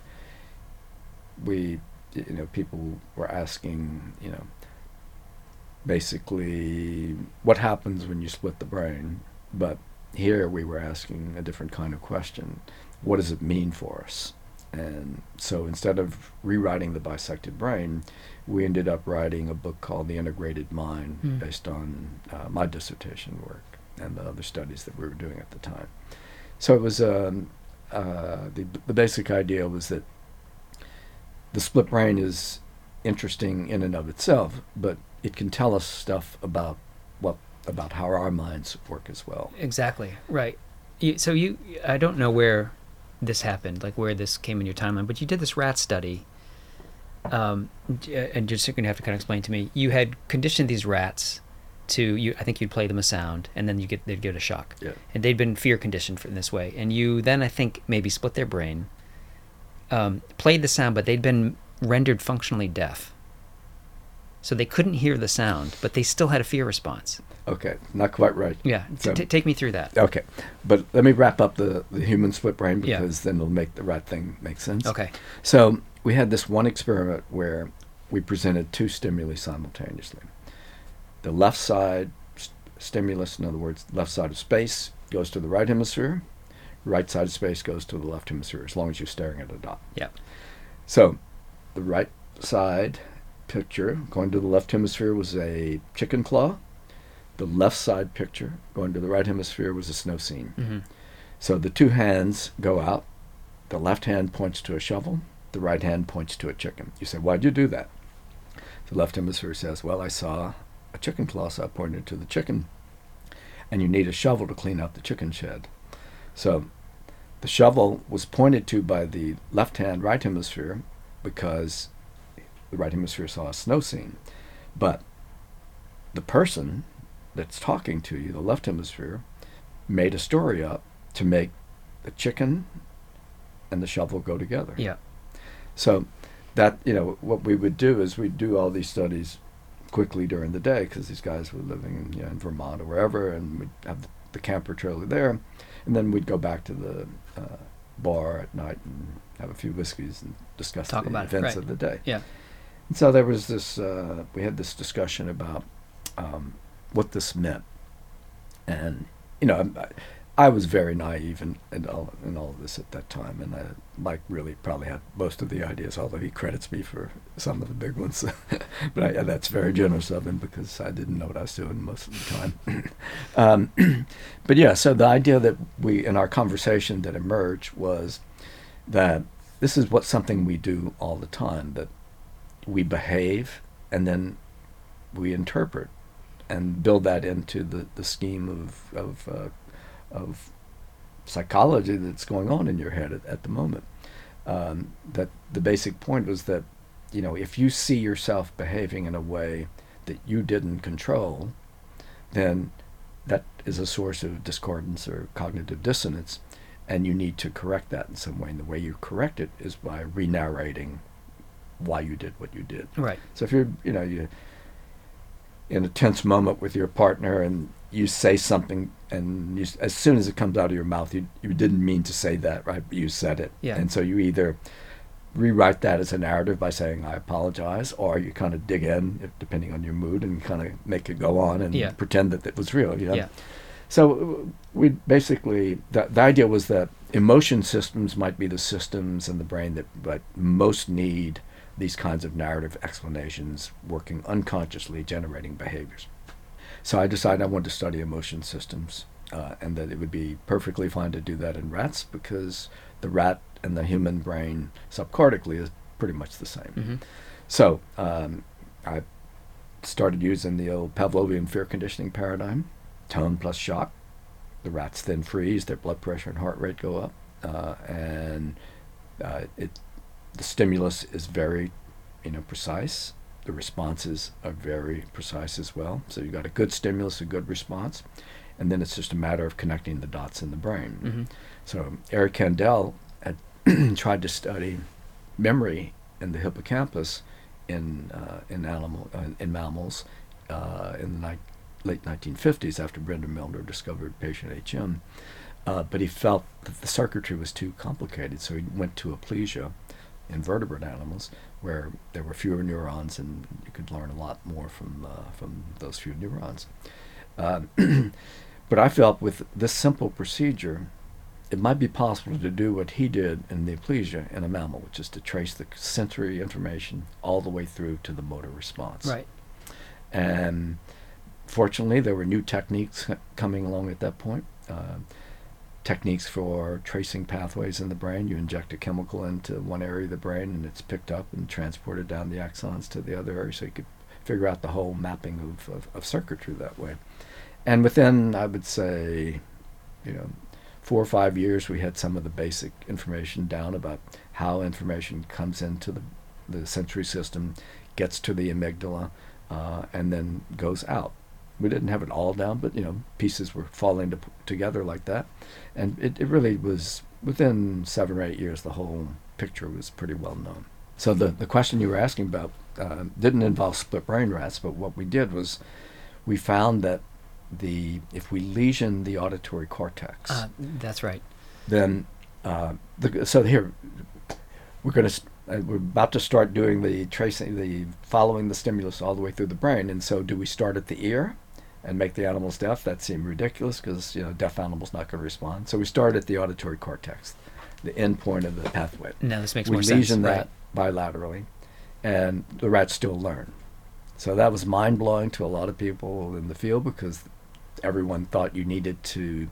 we, you know, people were asking, you know, basically what happens when you split the brain, but here we were asking a different kind of question what does it mean for us? And so instead of rewriting the bisected brain, we ended up writing a book called The Integrated Mind Hmm. based on uh, my dissertation work and the other studies that we were doing at the time. So it was um, uh, the, the basic idea was that the split brain is interesting in and of itself, but it can tell us stuff about what about how our minds work as well. Exactly. Right. You, so you, I don't know where this happened, like where this came in your timeline, but you did this rat study. Um, and you're just going to have to kind of explain to me. You had conditioned these rats to you. I think you'd play them a sound, and then you get they'd get a shock. Yeah. And they'd been fear conditioned in this way. And you then I think maybe split their brain, um, played the sound, but they'd been rendered functionally deaf. So they couldn't hear the sound, but they still had a fear response. Okay, not quite right. Yeah. So- t- take me through that. Okay, but let me wrap up the, the human split brain Yeah. because then it'll make the right thing make sense. Okay. So we had this one experiment where we presented two stimuli simultaneously. The left side st- stimulus, in other words, left side of space, goes to the right hemisphere. Right side of space goes to the left hemisphere, as long as you're staring at a dot. Yeah. So, the right side picture going to the left hemisphere was a chicken claw. The left side picture going to the right hemisphere was a snow scene. Mm-hmm. So the two hands go out. The left hand points to a shovel. The right hand points to a chicken. You say, why'd you do that? The left hemisphere says, well, I saw a chicken I pointed to the chicken. And you need a shovel to clean out the chicken shed. So the shovel was pointed to by the left hand right hemisphere because the right hemisphere saw a snow scene. But the person that's talking to you, the left hemisphere, made a story up to make the chicken and the shovel go together. Yeah. So that you know what we would do is we'd do all these studies quickly during the day because these guys were living in, you know, in Vermont or wherever, and we'd have the, the camper trailer there, and then we'd go back to the uh, bar at night and have a few whiskeys and discuss Talk the about it, events right. of the day. Yeah. And so there was this. Uh, we had this discussion about um, what this meant, and you know, I, I was very naive in, in all in all of this at that time, and uh, Mike really probably had most of the ideas, although he credits me for some of the big ones. but I, that's very generous of him because I didn't know what I was doing most of the time. um, but yeah, so the idea that we in our conversation that emerged was that this is what something we do all the time that we behave and then we interpret and build that into the, the scheme of of, uh, of psychology that's going on in your head at, at the moment. Um, that the basic point was that you know if you see yourself behaving in a way that you didn't control, then that is a source of discordance or cognitive dissonance, and you need to correct that in some way. And the way you correct it is by re-narrating why you did what you did. Right. So if you're, you know, you in a tense moment with your partner and you say something and you, as soon as it comes out of your mouth, you, you didn't mean to say that, right? But you said it. Yeah. And so you either rewrite that as a narrative by saying, I apologize, or you kind of dig in, if, depending on your mood, and kind of make it go on and Yeah. pretend that it was real, you know? Yeah. So uh, we basically the, the idea was that emotion systems might be the systems in the brain that but most need these kinds of narrative explanations working unconsciously generating behaviors. So I decided I wanted to study emotion systems uh, and that it would be perfectly fine to do that in rats because the rat and the human brain subcortically is pretty much the same. Mm-hmm. So um, I started using the old Pavlovian fear conditioning paradigm, tone plus shock. The rats then freeze, their blood pressure and heart rate go up, uh, and uh, it the stimulus is very, you know, precise. The responses are very precise as well. So you've got a good stimulus, a good response, and then it's just a matter of connecting the dots in the brain. hmm So Eric Kandel had tried to study memory in the hippocampus in uh, in animal uh, in mammals uh, in the ni- late 1950s after Brenda Milner discovered patient HM. Uh, but he felt that the circuitry was too complicated, so he went to aplysia in vertebrate animals where there were fewer neurons and you could learn a lot more from uh, from those few neurons. Uh, but I felt with this simple procedure, it might be possible to do what he did in the aplysia in a mammal, which is to trace the sensory information all the way through to the motor response. Right. And fortunately, there were new techniques coming along at that point. Uh, techniques for tracing pathways in the brain. You inject a chemical into one area of the brain, and it's picked up and transported down the axons to the other area, so you could figure out the whole mapping of, of, of circuitry that way. And within, I would say, you know, four or five years, we had some of the basic information down about how information comes into the, the sensory system, gets to the amygdala, uh, and then goes out. We didn't have it all down, but you know, pieces were falling to, together like that, and it, it really was within seven or eight years. The whole picture was pretty well known. So the the question you were asking about uh, didn't involve split brain rats, but what we did was we found that the if we lesion the auditory cortex, Uh, that's right. then uh, the, so here we're going to uh, we're about to start doing the tracing the following the stimulus all the way through the brain and so do we start at the ear and make the animals deaf that seemed ridiculous because you know deaf animals not going to respond so we start at the auditory cortex the end point of the pathway No, this makes we more sense. We lesion right. that bilaterally and the rats still learn so that was mind-blowing to a lot of people in the field because everyone thought you needed to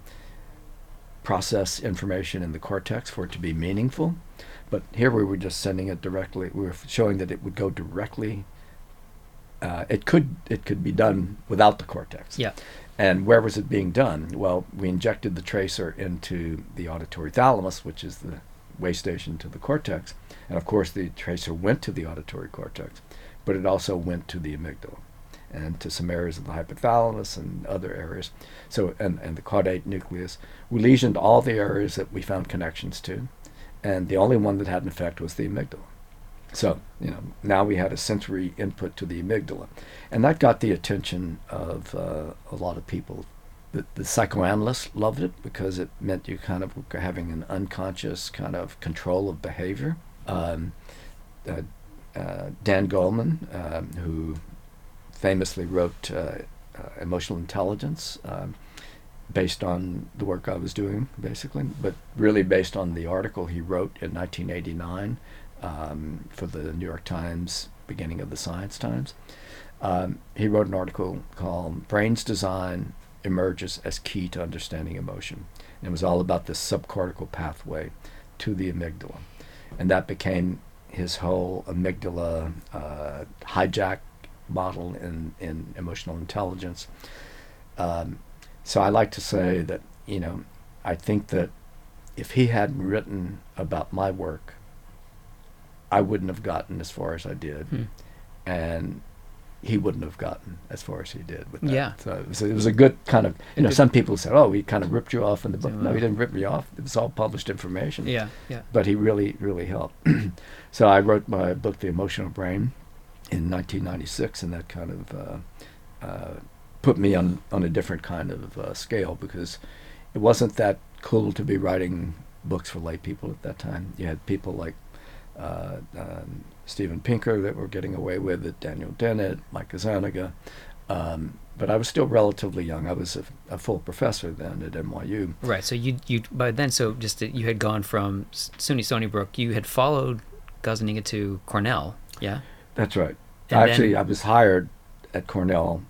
process information in the cortex for it to be meaningful. But here we were just sending it directly. We were showing that it would go directly. Uh, it could it could be done without the cortex. Yeah. And where was it being done? Well, we injected the tracer into the auditory thalamus, which is the way station to the cortex, and of course the tracer went to the auditory cortex, but it also went to the amygdala and to some areas of the hypothalamus and other areas. So, and, and the caudate nucleus. We lesioned all the areas that we found connections to, and the only one that had an effect was the amygdala. So, you know, now we had a sensory input to the amygdala. And that got the attention of uh, a lot of people. The, the psychoanalysts loved it because it meant you kind of were having an unconscious kind of control of behavior. Um, uh, uh, Dan Goleman, um, who famously wrote uh, uh, Emotional Intelligence, um, based on the work I was doing, basically, but really based on the article he wrote in 1989 um, for the New York Times, beginning of the Science Times. Um, he wrote an article called Brain's Design Emerges as Key to Understanding Emotion. And it was all about this subcortical pathway to the amygdala. And that became his whole amygdala uh, hijack model in, in emotional intelligence. Um, so I like to say that, you know, I think that if he hadn't written about my work, I wouldn't have gotten as far as I did. Hmm. And he wouldn't have gotten as far as he did with that. Yeah. So it was, it was a good kind of, you know, some people said, oh, he kind of ripped you off in the book. No, he didn't rip me off. It was all published information Yeah. Yeah. but he really, really helped. so I wrote my book, The Emotional Brain, in 1996, and that kind of uh, uh, put me on, on a different kind of uh, scale because it wasn't that cool to be writing books for lay people at that time. You had people like uh, um, Steven Pinker that were getting away with it, Daniel Dennett, Mike Gazzaniga. Um, but I was still relatively young. I was a, a full professor then at NYU. Right. So you you by then so just that you had gone from SUNY Stony Brook. You had followed Gazzaniga to Cornell. Yeah. That's right. And Actually, then- I was hired at Cornell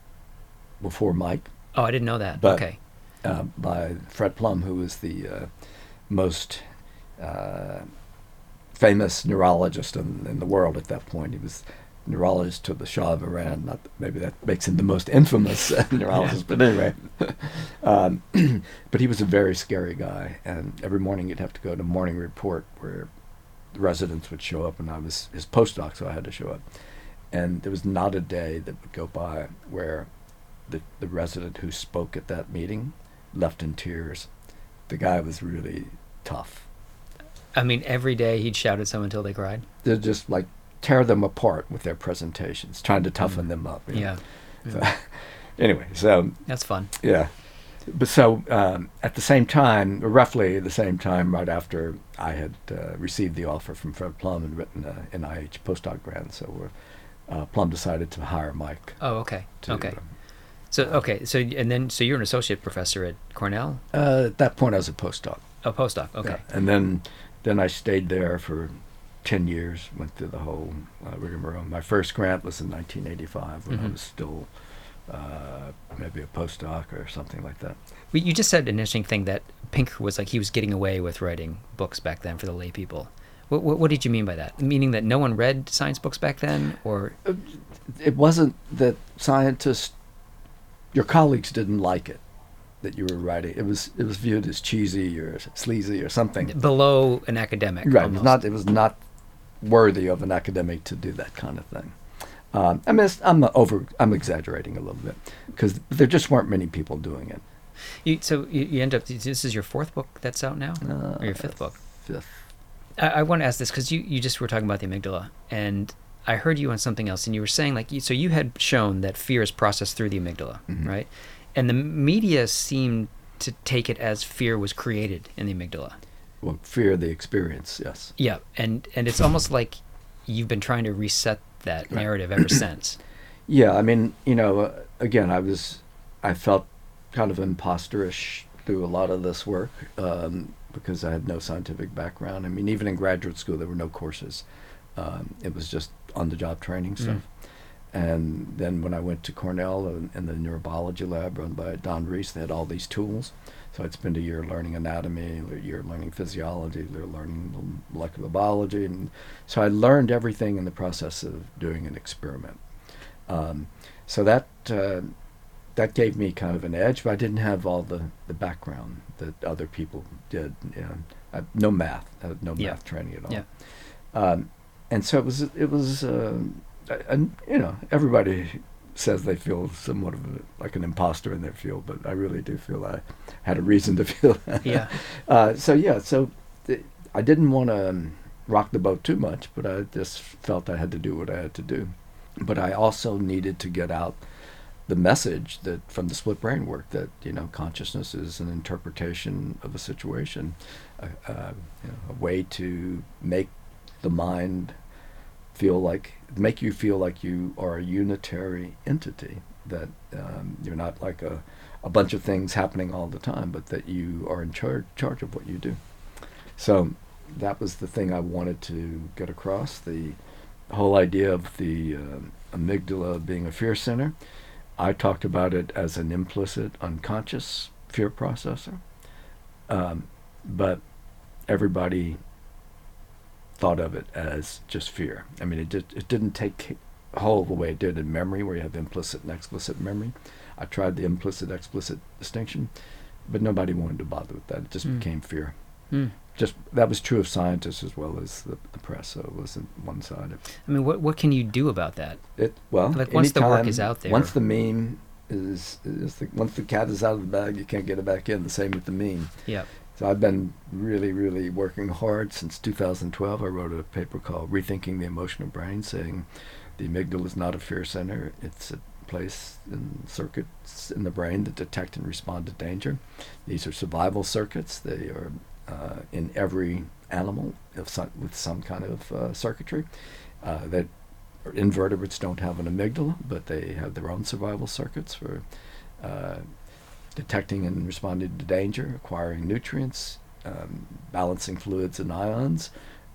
before Mike Oh, I didn't know that. But- okay. uh, by Fred Plum, who was the uh, most uh, famous neurologist in, in the world at that point. He was neurologist to the Shah of Iran. Not that maybe that makes him the most infamous neurologist, but anyway. um, but he was a very scary guy, and every morning you'd have to go to morning report where the residents would show up, and I was his postdoc, so I had to show up. And there was not a day that would go by where the the resident who spoke at that meeting left in tears. The guy was really tough. I mean, every day he'd shout at someone until they cried. They're just like tear them apart with their presentations, trying to toughen them up. you know. Yeah, So, anyway, so that's fun. yeah. But so um, at the same time, roughly the same time, right after I had uh, received the offer from Fred Plum and written an NIH postdoc grant, so we're, uh, Plum decided to hire Mike. Oh, okay, To, okay. So okay, so and then so you're an associate professor at Cornell, Uh, at that point, I was a postdoc. a postdoc. Okay. Yeah. And then, then I stayed there for ten years. Went through the whole uh, rigmarole. My first grant was in 1985 when I Mhm. was still uh, maybe a postdoc or something like that. Well, you just said an interesting thing that Pinker was like he was getting away with writing books back then for the lay people. What, what, what did you mean by that? Meaning that no one read science books back then, or It wasn't that scientists, your colleagues didn't like it that you were writing. It was it was viewed as cheesy or sleazy or something. below an academic? Right. It was not. It was not worthy of an academic to do that kind of thing. Um, I mean, it's, I'm over. I'm exaggerating a little bit because there just weren't many people doing it. You, so you, you end up. This is your fourth book that's out now, or your fifth book. Fifth. I, I want to ask this because you, you just were talking about the amygdala, and I heard you on something else, and you were saying like you, so you had shown that fear is processed through the amygdala, Mhm. right? And the media seemed to take it as fear was created in the amygdala. Well, fear the experience. Yes. Yeah, and and it's almost like you've been trying to reset that narrative ever since. Yeah, I mean, you know, uh, again, I was, I felt kind of imposterish through a lot of this work um, because I had no scientific background. I mean, even in graduate school, there were no courses. Um, it was just on-the-job training Mm. And then when I went to Cornell in, in the neurobiology lab run by Don Reis, they had all these tools. So I'd spend a year learning anatomy, a year learning physiology, a year learning molecular biology, and so I learned everything in the process of doing an experiment. Um, so that uh, that gave me kind of an edge, but I didn't have all the, the background that other people did. You know, I, no math, no Yeah. math training at all. Yeah. Um, and so it was it was uh, and you know everybody says they feel somewhat of a, like an imposter in their field, but I really do feel I had a reason to feel that. Yeah. Uh, so yeah, so th- I didn't want to um, rock the boat too much, but I just felt I had to do what I had to do. But I also needed to get out the message that from the split brain work that you know consciousness is an interpretation of a situation, a, uh, you know, a way to make the mind feel like make you feel like you are a unitary entity that um, you're not like a, a bunch of things happening all the time but that you are in charge charge of what you do. So that was the thing I wanted to get across the whole idea of the um amygdala being a fear center. I talked about it as an implicit unconscious fear processor. Um, but everybody thought of it as just fear. I mean, it did, it didn't take hold the way it did in memory, where you have implicit and explicit memory. I tried the implicit explicit distinction, but nobody wanted to bother with that. It just Hmm. became fear. Hmm. Just that was true of scientists as well as the, the press. So it wasn't one sided. I mean, what what can you do about that? It well, Like, once the work is out there- once the meme is, is the, once the cat is out of the bag, you can't get it back in. The same with the meme. Yeah. So I've been really, really working hard since 2012. I wrote a paper called Rethinking the Emotional Brain, saying the amygdala is not a fear center. It's a place in circuits in the brain that detect and respond to danger. These are survival circuits. They are uh, in every animal some, with some kind of uh, circuitry. Uh, that invertebrates don't have an amygdala, but they have their own survival circuits for uh, detecting and responding to danger, acquiring nutrients, um, balancing fluids and ions,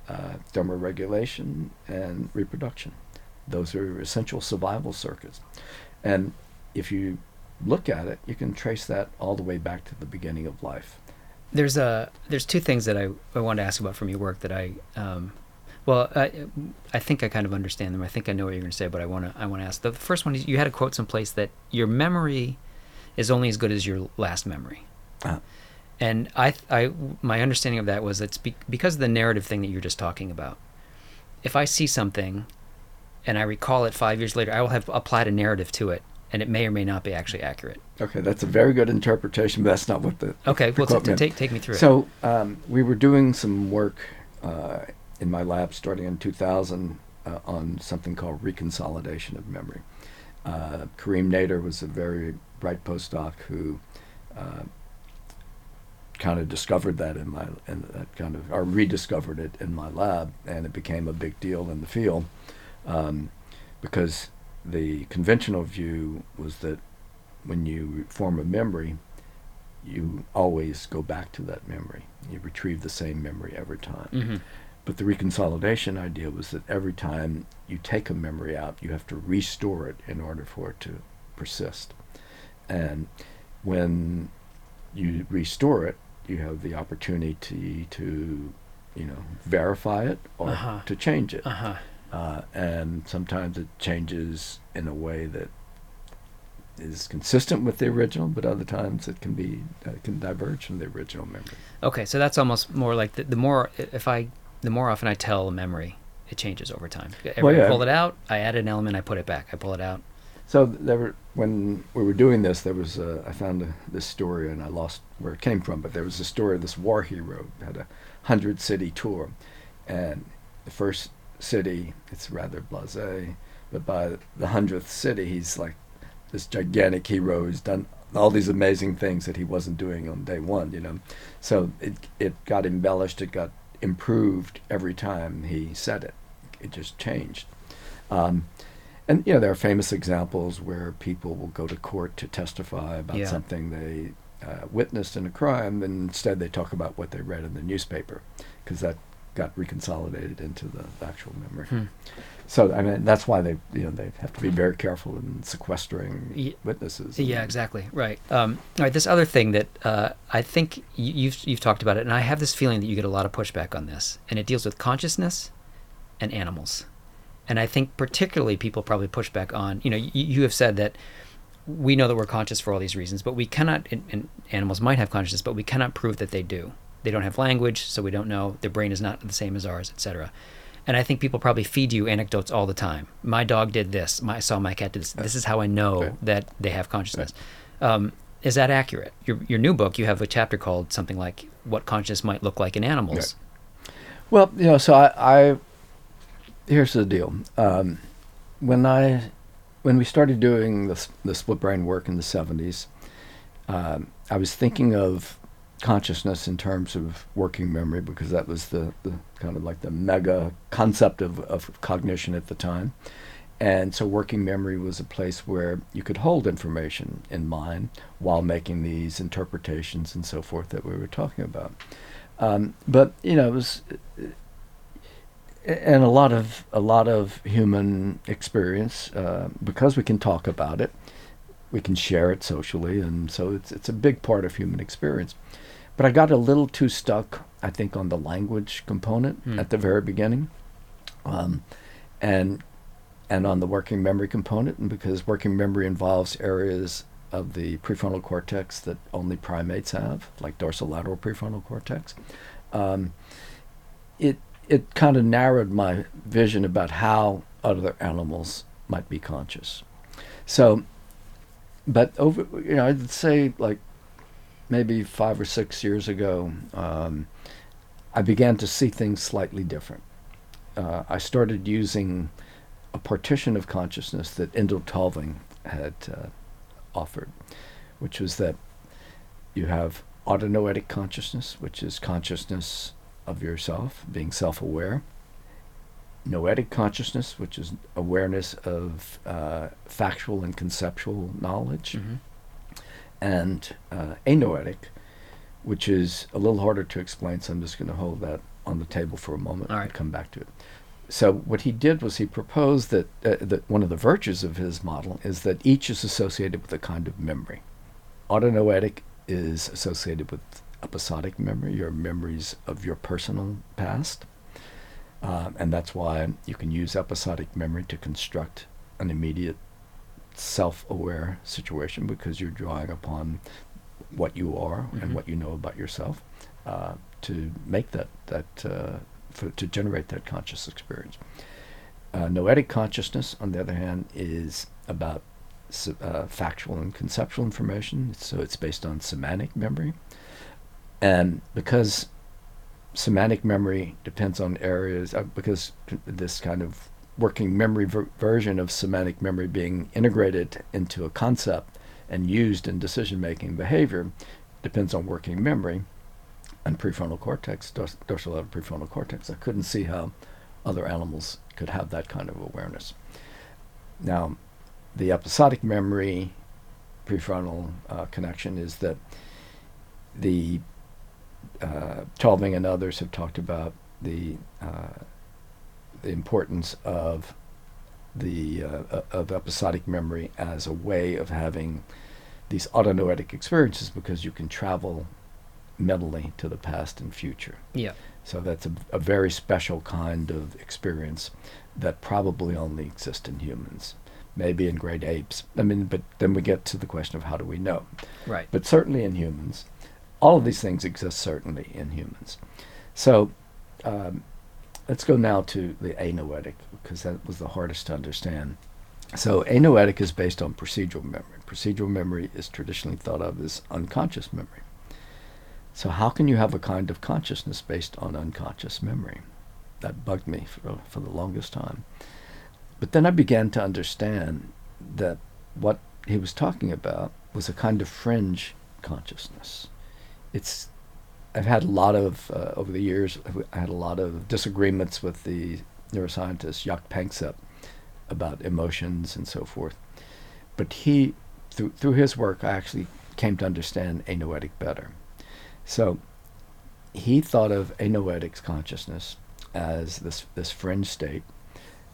uh, thermoregulation, and reproduction. Those are essential survival circuits. And if you look at it, you can trace that all the way back to the beginning of life. There's a there's two things that I, I want to ask about from your work that I um, well I I think I kind of understand them. I think I know what you're going to say, but I want to I want to ask. The first one is you had a quote someplace that your memory is only as good as your last memory. Uh, And I, I, my understanding of that was it's be, because of the narrative thing that you're just talking about. If I see something, and I recall it five years later, I will have applied a narrative to it, and it may or may not be actually accurate. Okay, that's a very good interpretation, but that's not what the Okay, the well, quote t- take take me through it. So um, we were doing some work uh, in my lab starting in 2000 uh, on something called reconsolidation of memory. Uh, Kareem Nader was a very bright postdoc who uh, kind of discovered that in my and that kind of or rediscovered it in my lab, and it became a big deal in the field um, because the conventional view was that when you form a memory, you always go back to that memory. You retrieve the same memory every time. hmm But the reconsolidation idea was that every time you take a memory out, you have to restore it in order for it to persist. And when you restore it, you have the opportunity to, you know, verify it or Uh-huh. to change it. Uh huh. Uh, and sometimes it changes in a way that is consistent with the original, but other times it can be uh, can diverge from the original memory. Okay, so that's almost more like the, the more if I the more often I tell a memory, it changes over time. Every Well, yeah. I pull it out, I add an element, I put it back. I pull it out. So there were when we were doing this, there was a, I found a, this story and I lost where it came from, but there was a story of this war hero had a hundred city tour, and the first city it's rather blasé, but by the hundredth city he's like this gigantic hero who's done all these amazing things that he wasn't doing on day one, you know. So it it got embellished, it got improved every time he said it. It just changed. Um, and you know there are famous examples where people will go to court to testify about Yeah. something they uh, witnessed in a crime, and instead they talk about what they read in the newspaper, because that got reconsolidated into the actual memory. Hmm. So I mean that's why they you know they have to be very careful in sequestering witnesses. Yeah, and- exactly. Right. Um, all right. This other thing that uh, I think you, you've you've talked about it, and I have this feeling that you get a lot of pushback on this, and it deals with consciousness and animals, and I think particularly people probably push back on. You know, you, you have said that we know that we're conscious for all these reasons, but we cannot. And, and animals might have consciousness, but we cannot prove that they do. They don't have language, so we don't know. Their brain is not the same as ours, etc. And I think people probably feed you anecdotes all the time. My dog did this. My, I saw my cat do this. This is how I know Right. that they have consciousness. Um, is that accurate? Your, your new book, you have a chapter called something like "What Consciousness Might Look Like in Animals." Well, you know, so I, I here's the deal. Um, when I when we started doing the the split brain work in the '70s, um, I was thinking of consciousness in terms of working memory because that was the, the kind of like the mega concept of, of cognition at the time. And so working memory was a place where you could hold information in mind while making these interpretations and so forth that we were talking about. Um, but you know, it was and a lot of a lot of human experience uh, because we can talk about it, we can share it socially, and so it's it's a big part of human experience. But I got a little too stuck, I think, on the language component Hmm. at the very beginning, um, and and on the working memory component, and because working memory involves areas of the prefrontal cortex that only primates have, like dorsolateral prefrontal cortex. Um, it it kind of narrowed my vision about how other animals might be conscious. So, but over, you know, I'd say like maybe five or six years ago, um, I began to see things slightly different. Uh, I started using a partition of consciousness that Endel Tulving had uh, offered, which was that you have autonoetic consciousness, which is consciousness of yourself, being self aware. Noetic consciousness, which is awareness of uh, factual and conceptual knowledge. Mhm. And uh, anoetic, which is a little harder to explain, so I'm just going to hold that on the table for a moment All and come back to it. So, what he did was he proposed that, uh, that one of the virtues of his model is that each is associated with a kind of memory. Autonoetic is associated with episodic memory, your memories of your personal past. Um, and that's why you can use episodic memory to construct an immediate self aware situation because you're drawing upon what you are Mhm. and what you know about yourself uh, to make that that uh, for, to generate that conscious experience. Uh, noetic consciousness, on the other hand, is about uh, factual and conceptual information. So it's based on semantic memory, and because semantic memory depends on areas uh, because this kind of working memory ver- version of semantic memory being integrated into a concept and used in decision making behavior depends on working memory. And prefrontal cortex dors- dorsolateral prefrontal cortex i couldn't see how other animals could have that kind of awareness. Now the episodic memory prefrontal uh, connection is that the uh, Tulving and others have talked about the uh, the importance of the uh, of episodic memory as a way of having these autonoetic experiences because you can travel mentally to the past and future. Yeah. So that's a, a very special kind of experience that probably only exists in humans, maybe in great apes. I mean, but then we get to the question of how do we know? Right. but certainly in humans. All of these things exist certainly in humans. So um, let's go now to the anoetic, because that was the hardest to understand. So anoetic is based on procedural memory. Procedural memory is traditionally thought of as unconscious memory. So how can you have a kind of consciousness based on unconscious memory? That bugged me for, for the longest time. But then I began to understand that what he was talking about was a kind of fringe consciousness. It's I've had a lot of uh, over the years. I had a lot of disagreements with the neuroscientist Jaak Panksepp about emotions and so forth. But he, through through his work, I actually came to understand anoetic better. So he thought of anoetic consciousness as this this fringe state.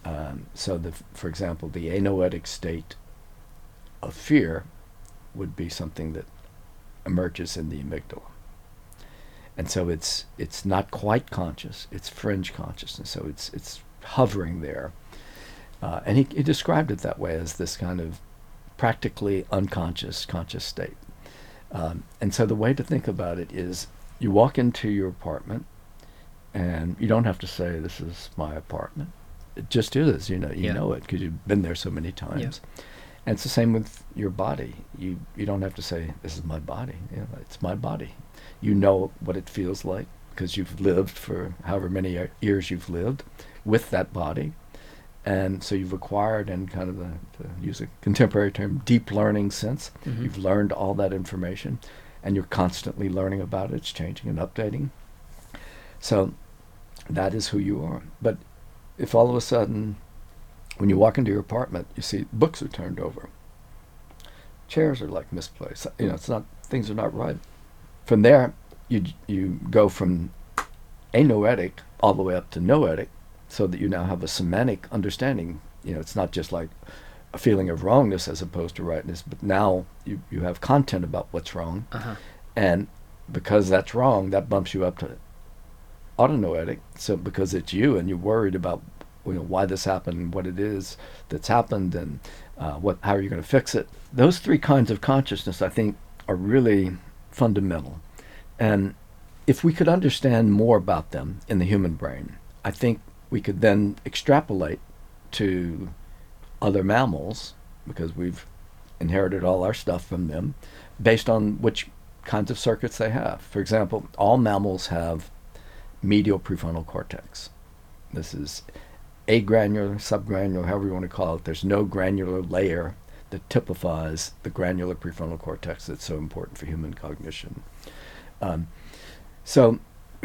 Um, so, the, for example, the anoetic state of fear would be something that emerges in the amygdala. And so it's it's not quite conscious; it's fringe consciousness. So it's it's hovering there. Uh, and he, he described it that way as this kind of practically unconscious conscious state. Um, and so the way to think about it is you walk into your apartment and you don't have to say this is my apartment. It just is, you know, you Yeah. know it because you've been there so many times. And it's the same with your body. You you don't have to say this is my body. You know, it's my body. You know what it feels like because you've lived for however many years you've lived with that body. And so you've acquired, in kind of the, to use a contemporary term, deep learning sense. Mhm. You've learned all that information, and you're constantly learning about it. It's changing and updating. So that is who you are. But if all of a sudden, when you walk into your apartment, you see books are turned over, chairs are like misplaced. You know, it's not things are not right. From there, you you go from anoetic all the way up to noetic, so that you now have a semantic understanding. You know, it's not just like a feeling of wrongness as opposed to rightness, but now you, you have content about what's wrong. Uh-huh. And because that's wrong, that bumps you up to autonoetic. So because it's you and you're worried about you know why this happened, what it is that's happened, and uh, what how are you going to fix it. Those three kinds of consciousness, I think, are really fundamental. And if we could understand more about them in the human brain, I think we could then extrapolate to other mammals because we've inherited all our stuff from them based on which kinds of circuits they have. For example, all mammals have medial prefrontal cortex. This is agranular, subgranular, however you want to call it. There's no granular layer that typifies the granular prefrontal cortex that's so important for human cognition. Um, so,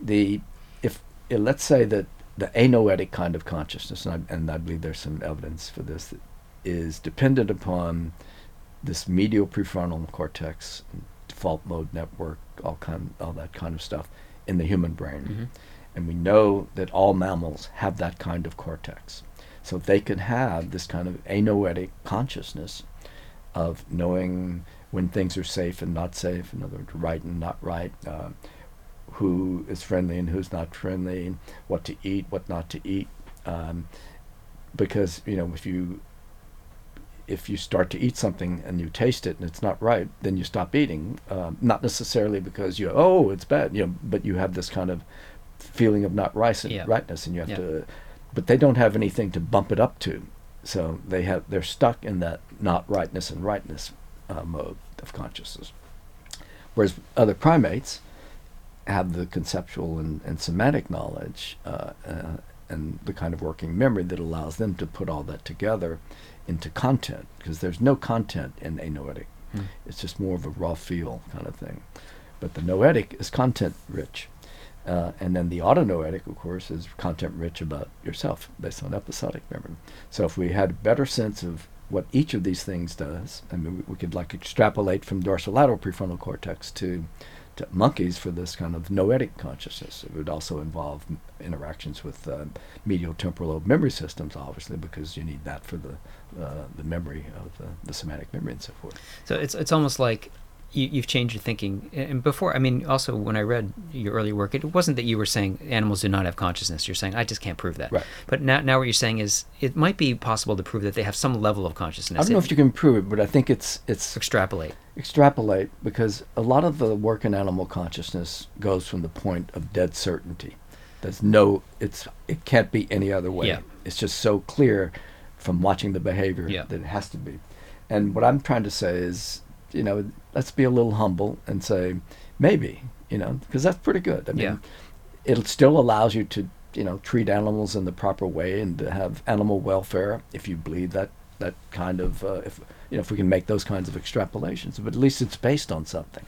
the if let's say that the anoetic kind of consciousness, and I, and I believe there's some evidence for this, is dependent upon this medial prefrontal cortex, default mode network, all kind, all that kind of stuff in the human brain, Mhm. And we know that all mammals have that kind of cortex, so they can have this kind of anoetic consciousness of knowing when things are safe and not safe, in other words, right and not right, uh, who is friendly and who's not friendly, what to eat, what not to eat, um, because you know if you if you start to eat something and you taste it and it's not right, then you stop eating. Um, not necessarily because you oh it's bad, you know, but you have this kind of feeling of not rice Yeah. rightness, and you have Yeah. to. But they don't have anything to bump it up to, so they have they're stuck in that not rightness and rightness uh, mode of consciousness. Whereas other primates have the conceptual and, and somatic knowledge uh, uh, and the kind of working memory that allows them to put all that together into content because there's no content in anoetic. Hmm. It's just more of a raw feel kind of thing. But the noetic is content rich. Uh, and then the autonoetic, of course, is content rich about yourself based on episodic memory. So if we had a better sense of what each of these things does, I mean, we, we could like extrapolate from dorsolateral prefrontal cortex to, to monkeys for this kind of noetic consciousness. It would also involve m- interactions with uh, medial temporal lobe memory systems, obviously, because you need that for the uh, the memory of uh, the somatic memory and so forth. So it's it's almost like you, you've changed your thinking. And before, I mean, also when I read your earlier work, it wasn't that you were saying animals do not have consciousness. You're saying I just can't prove that. Right. But now, now what you're saying is it might be possible to prove that they have some level of consciousness. I don't know if you can prove it, but I think it's it's extrapolate. extrapolate because a lot of the work in animal consciousness goes from the point of dead certainty. There's no, it's it can't be any other way. Yeah. It's just so clear from watching the behavior Yeah. that it has to be. And what I'm trying to say is, you know, let's be a little humble and say maybe, you know, because that's pretty good. I mean, Yeah. it still allows you to, you know, treat animals in the proper way and to have animal welfare if you believe that that kind of uh, if you know if we can make those kinds of extrapolations. But at least it's based on something.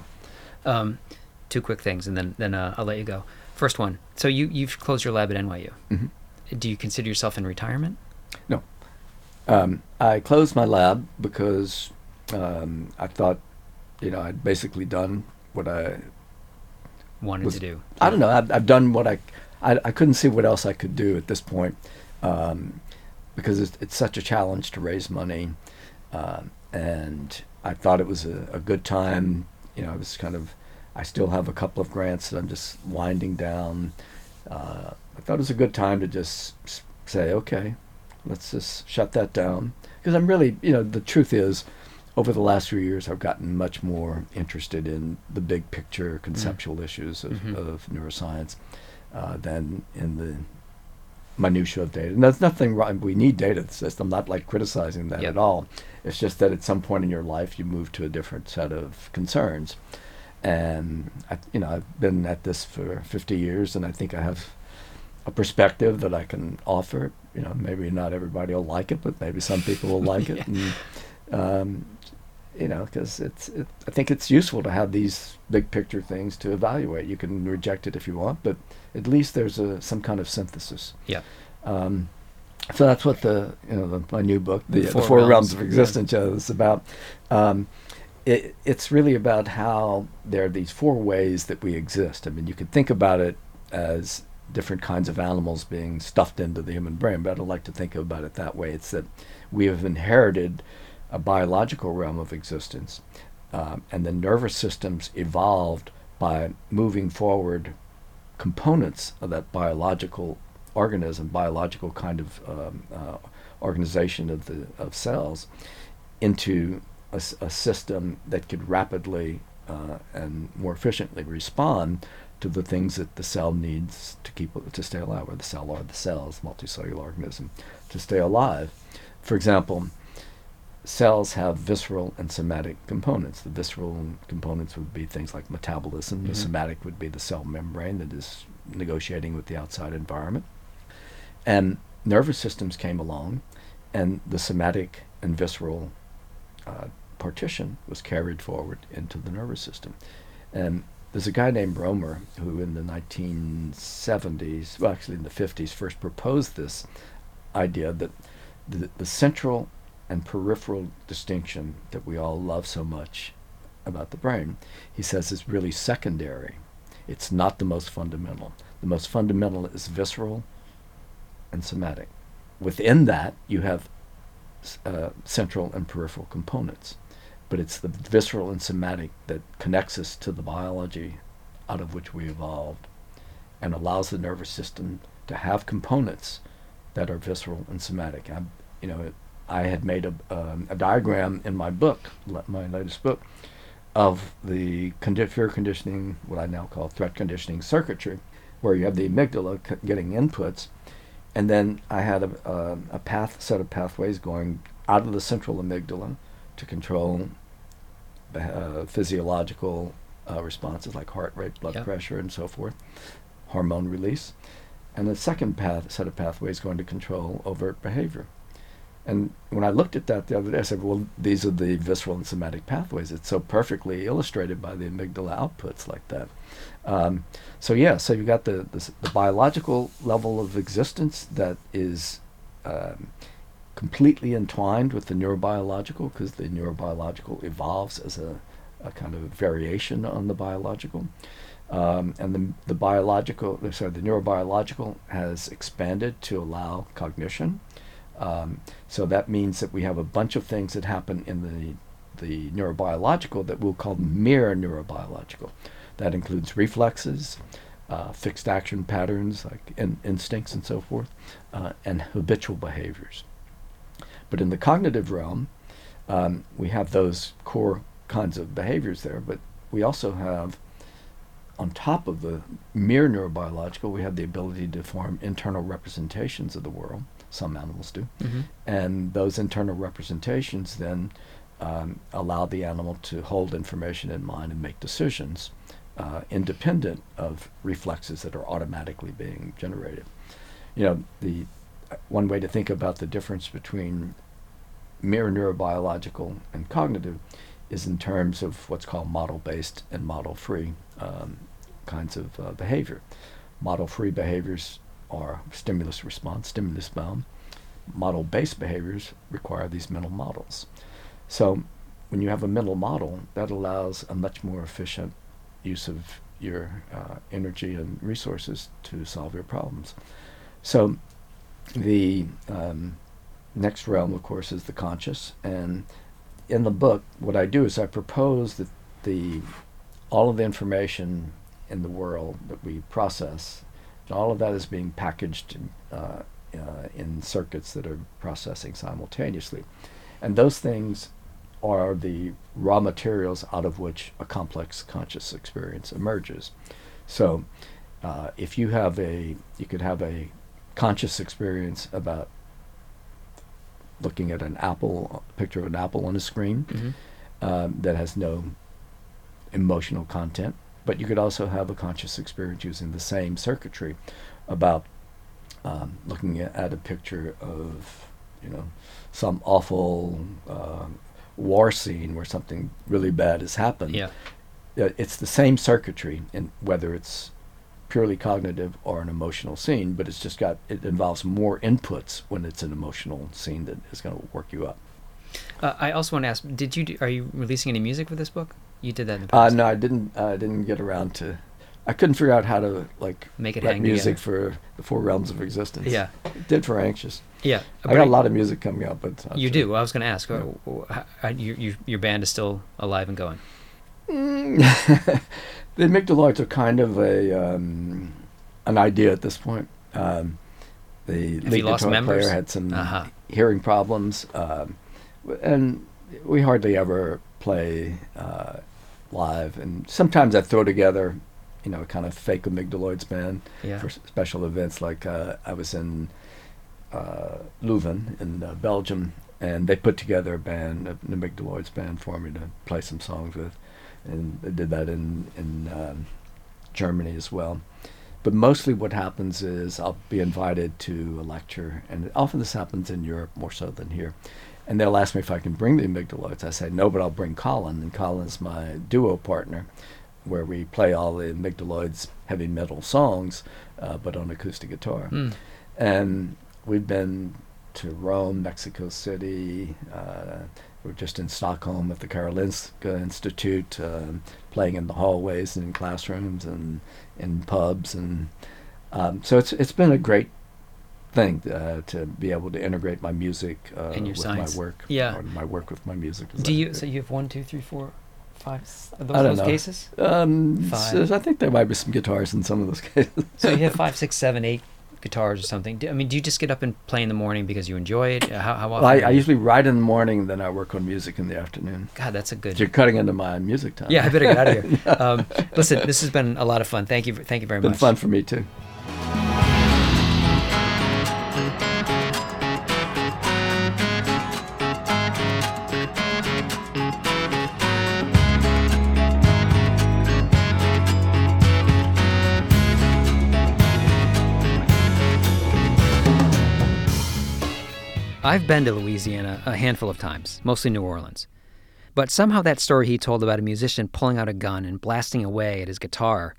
Um, two quick things, and then then uh, I'll let you go. First one. So you you've closed your lab at NYU. Mhm. Do you consider yourself in retirement? No. Um, I closed my lab because um, I thought, you know, I'd basically done what I. Wanted Was- to do. I don't know. I've, I've done what I, I. I couldn't see what else I could do at this point, um, because it's, it's such a challenge to raise money, um, and I thought it was a, a good time. You know, I was kind of. I still have a couple of grants that I'm just winding down. Uh, I thought it was a good time to just say, okay, let's just shut that down. Because I'm really, you know, the truth is, over the last few years, I've gotten much more interested in the big picture conceptual issues of, Mhm. of neuroscience uh, than in the minutia of data. And there's nothing wrong. We need data. Just, I'm not like criticizing that Yep. at all. It's just that at some point in your life, you move to a different set of concerns. And I, you know, I've been at this for 50 years, and I think I have a perspective that I can offer. You know, maybe not everybody will like it, but maybe some people will like it. And, um, you know, because it's, it, I think it's useful to have these big picture things to evaluate. You can reject it if you want, but at least there's a some kind of synthesis. Yeah. Um, so that's what the you know the, my new book, the, The the Four Four, Realms Realms, of Existence, uh, is about. Um, it, it's really about how there are these four ways that we exist. I mean, you could think about it as different kinds of animals being stuffed into the human brain, but I don't like to think about it that way. It's that we have inherited a biological realm of existence, um, and the nervous systems evolved by moving forward components of that biological organism, biological kind of um, uh, organization of the of cells, into a system that could rapidly uh, and more efficiently respond to the things that the cell needs to keep to stay alive, or the cell or the cells, multicellular organism, to stay alive. For example, cells have visceral and somatic components. The visceral components would be things like metabolism. The Mhm. somatic would be the cell membrane that is negotiating with the outside environment. And nervous systems came along, and the somatic and visceral uh, partition was carried forward into the nervous system. And there's a guy named Romer who, in the 1970s, well, actually in the 50s, first proposed this idea that the, the central and peripheral distinction that we all love so much about the brain, he says, is really secondary. It's not the most fundamental. The most fundamental is visceral and somatic. Within that, you have uh, central and peripheral components, but it's the visceral and somatic that connects us to the biology out of which we evolved and allows the nervous system to have components that are visceral and somatic. I, you know, I had made a, um, a diagram in my book, my latest book, of the condi- fear conditioning, what I now call threat conditioning circuitry, where you have the amygdala c- getting inputs, and then I had a, a, a path set of pathways going out of the central amygdala to control uh, physiological uh, responses like heart rate, blood Yep. pressure, and so forth, hormone release, and the second path set of pathways going to control overt behavior. And when I looked at that the other day, I said, well, these are the visceral and somatic pathways. It's so perfectly illustrated by the amygdala outputs like that. Um, so, yeah, so you've got the, the, the biological level of existence that is um, completely entwined with the neurobiological because the neurobiological evolves as a, a kind of variation on the biological. Um, and the, the biological, sorry, the neurobiological has expanded to allow cognition. Um, so that means that we have a bunch of things that happen in the the neurobiological that we'll call mere neurobiological. That includes reflexes, uh, fixed action patterns like in, instincts and so forth, uh, and habitual behaviors. But in the cognitive realm, um, we have those core kinds of behaviors there, but we also have on top of the mere neurobiological, we have the ability to form internal representations of the world. Some animals do. Mhm. And those internal representations then um, allow the animal to hold information in mind and make decisions uh, independent of reflexes that are automatically being generated. You know, the uh, one way to think about the difference between mere neurobiological and cognitive is in terms of what's called model-based and model-free um, kinds of uh, behavior. Model-free behaviors are stimulus response, stimulus bound. Model-based behaviors require these mental models. So when you have a mental model, that allows a much more efficient use of your uh, energy and resources to solve your problems. So the um, next realm, of course, is the conscious. And in the book, what I do is I propose that the all of the information in the world that we process, all of that is being packaged in, uh, uh, in circuits that are processing simultaneously. And those things are the raw materials out of which a complex conscious experience emerges. So, uh, if you have a, you could have a conscious experience about looking at an apple, a picture of an apple on a screen Mhm. um, that has no emotional content. But you could also have a conscious experience using the same circuitry about um, looking at, a picture of, you know, some awful uh, war scene where something really bad has happened. Yeah. Uh, it's the same circuitry, in whether it's purely cognitive or an emotional scene, but it's just got it involves more inputs when it's an emotional scene that is going to work you up. Uh, I also want to ask: Did you do, are you releasing any music for this book? You did that in the Uh, past. no, I didn't. I didn't get around to. I couldn't figure out how to like Make it hang music together. for the four realms of existence. Yeah. did for anxious. Yeah. I got a lot of music coming out, but uh, You do. I was going to ask. Yeah. uh, w- h- h- your, your band is still alive and going. Mm. the amygdaloids are kind of a um, an idea at this point. Um, the Have lead you lost guitar members? player had some Uh-huh. hearing problems, um, and we hardly ever play uh, live. And sometimes I throw together, you know, a kind of fake amygdaloids band Yeah. for s- special events. Like uh, I was in uh, Leuven in uh, Belgium, and they put together a band, an amygdaloids band, for me to play some songs with, and they did that in in um, Germany as well. But mostly, what happens is I'll be invited to a lecture, and often this happens in Europe more so than here. And they'll ask me if I can bring the amygdaloids. I say no, but I'll bring Colin, and Colin's my duo partner, where we play all the amygdaloids heavy metal songs, uh, but on acoustic guitar. Mm. And we've been to Rome, Mexico City. Uh, we're just in Stockholm at the Karolinska Institute, um, playing in the hallways and in classrooms and in pubs, and um, so it's it's been a great thing uh, to be able to integrate my music uh, And your with science. my work. Yeah. my work with my music. Do you? So you have one, two, three, four, five. those, I don't those know. cases? Um, Five. so I think there might be some guitars in some of those cases. So you have five, six, seven, eight guitars or something. Do, I mean, do you just get up and play in the morning because you enjoy it? How, how often? Well, I, I usually write in the morning, then I work on music in the afternoon. God, that's a good. You're cutting into my music time. Yeah, I better get out of here. Um, listen, this has been a lot of fun. Thank you. Thank you very It's been much. fun for me too. I've been to Louisiana a handful of times, mostly New Orleans. But somehow that story he told about a musician pulling out a gun and blasting away at his guitar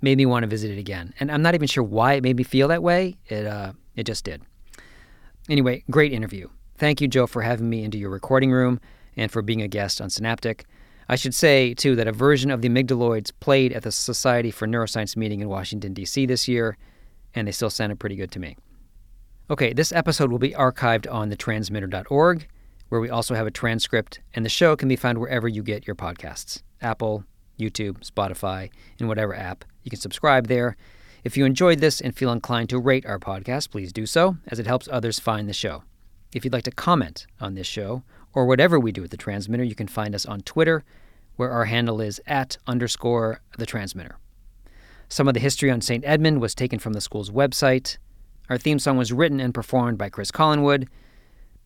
made me want to visit it again. And I'm not even sure why it made me feel that way. It uh, it just did. Anyway, great interview. Thank you, Joe, for having me into your recording room and for being a guest on Synaptic. I should say, too, that a version of the Amygdaloids played at the Society for Neuroscience meeting in Washington, D.C. this year, and they still sounded pretty good to me. Okay, this episode will be archived on thetransmitter.org, where we also have a transcript, and the show can be found wherever you get your podcasts Apple, YouTube, Spotify, and whatever app. You can subscribe there. If you enjoyed this and feel inclined to rate our podcast, please do so, as it helps others find the show. If you'd like to comment on this show, or whatever we do at the Transmitter, you can find us on Twitter, where our handle is at underscore the Transmitter. Some of the history on St. Edmund was taken from the school's website. Our theme song was written and performed by Chris Collinwood.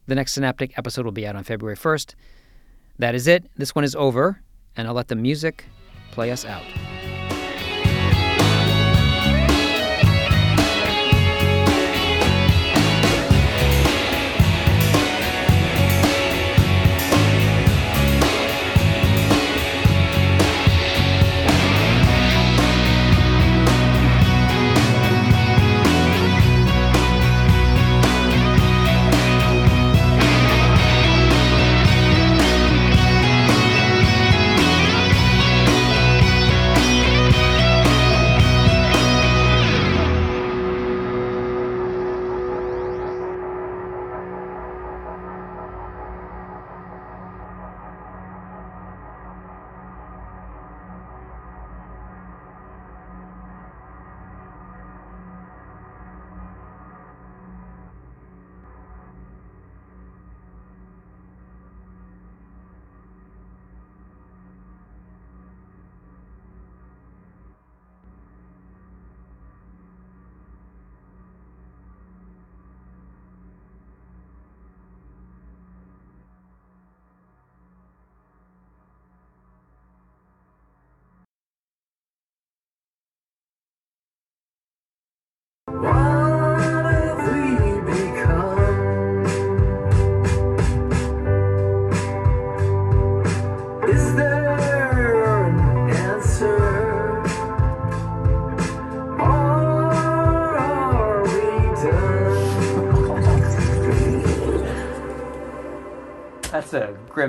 The next Synaptic episode will be out on February 1st. That is it. This one is over, and I'll let the music play us out.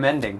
Ending.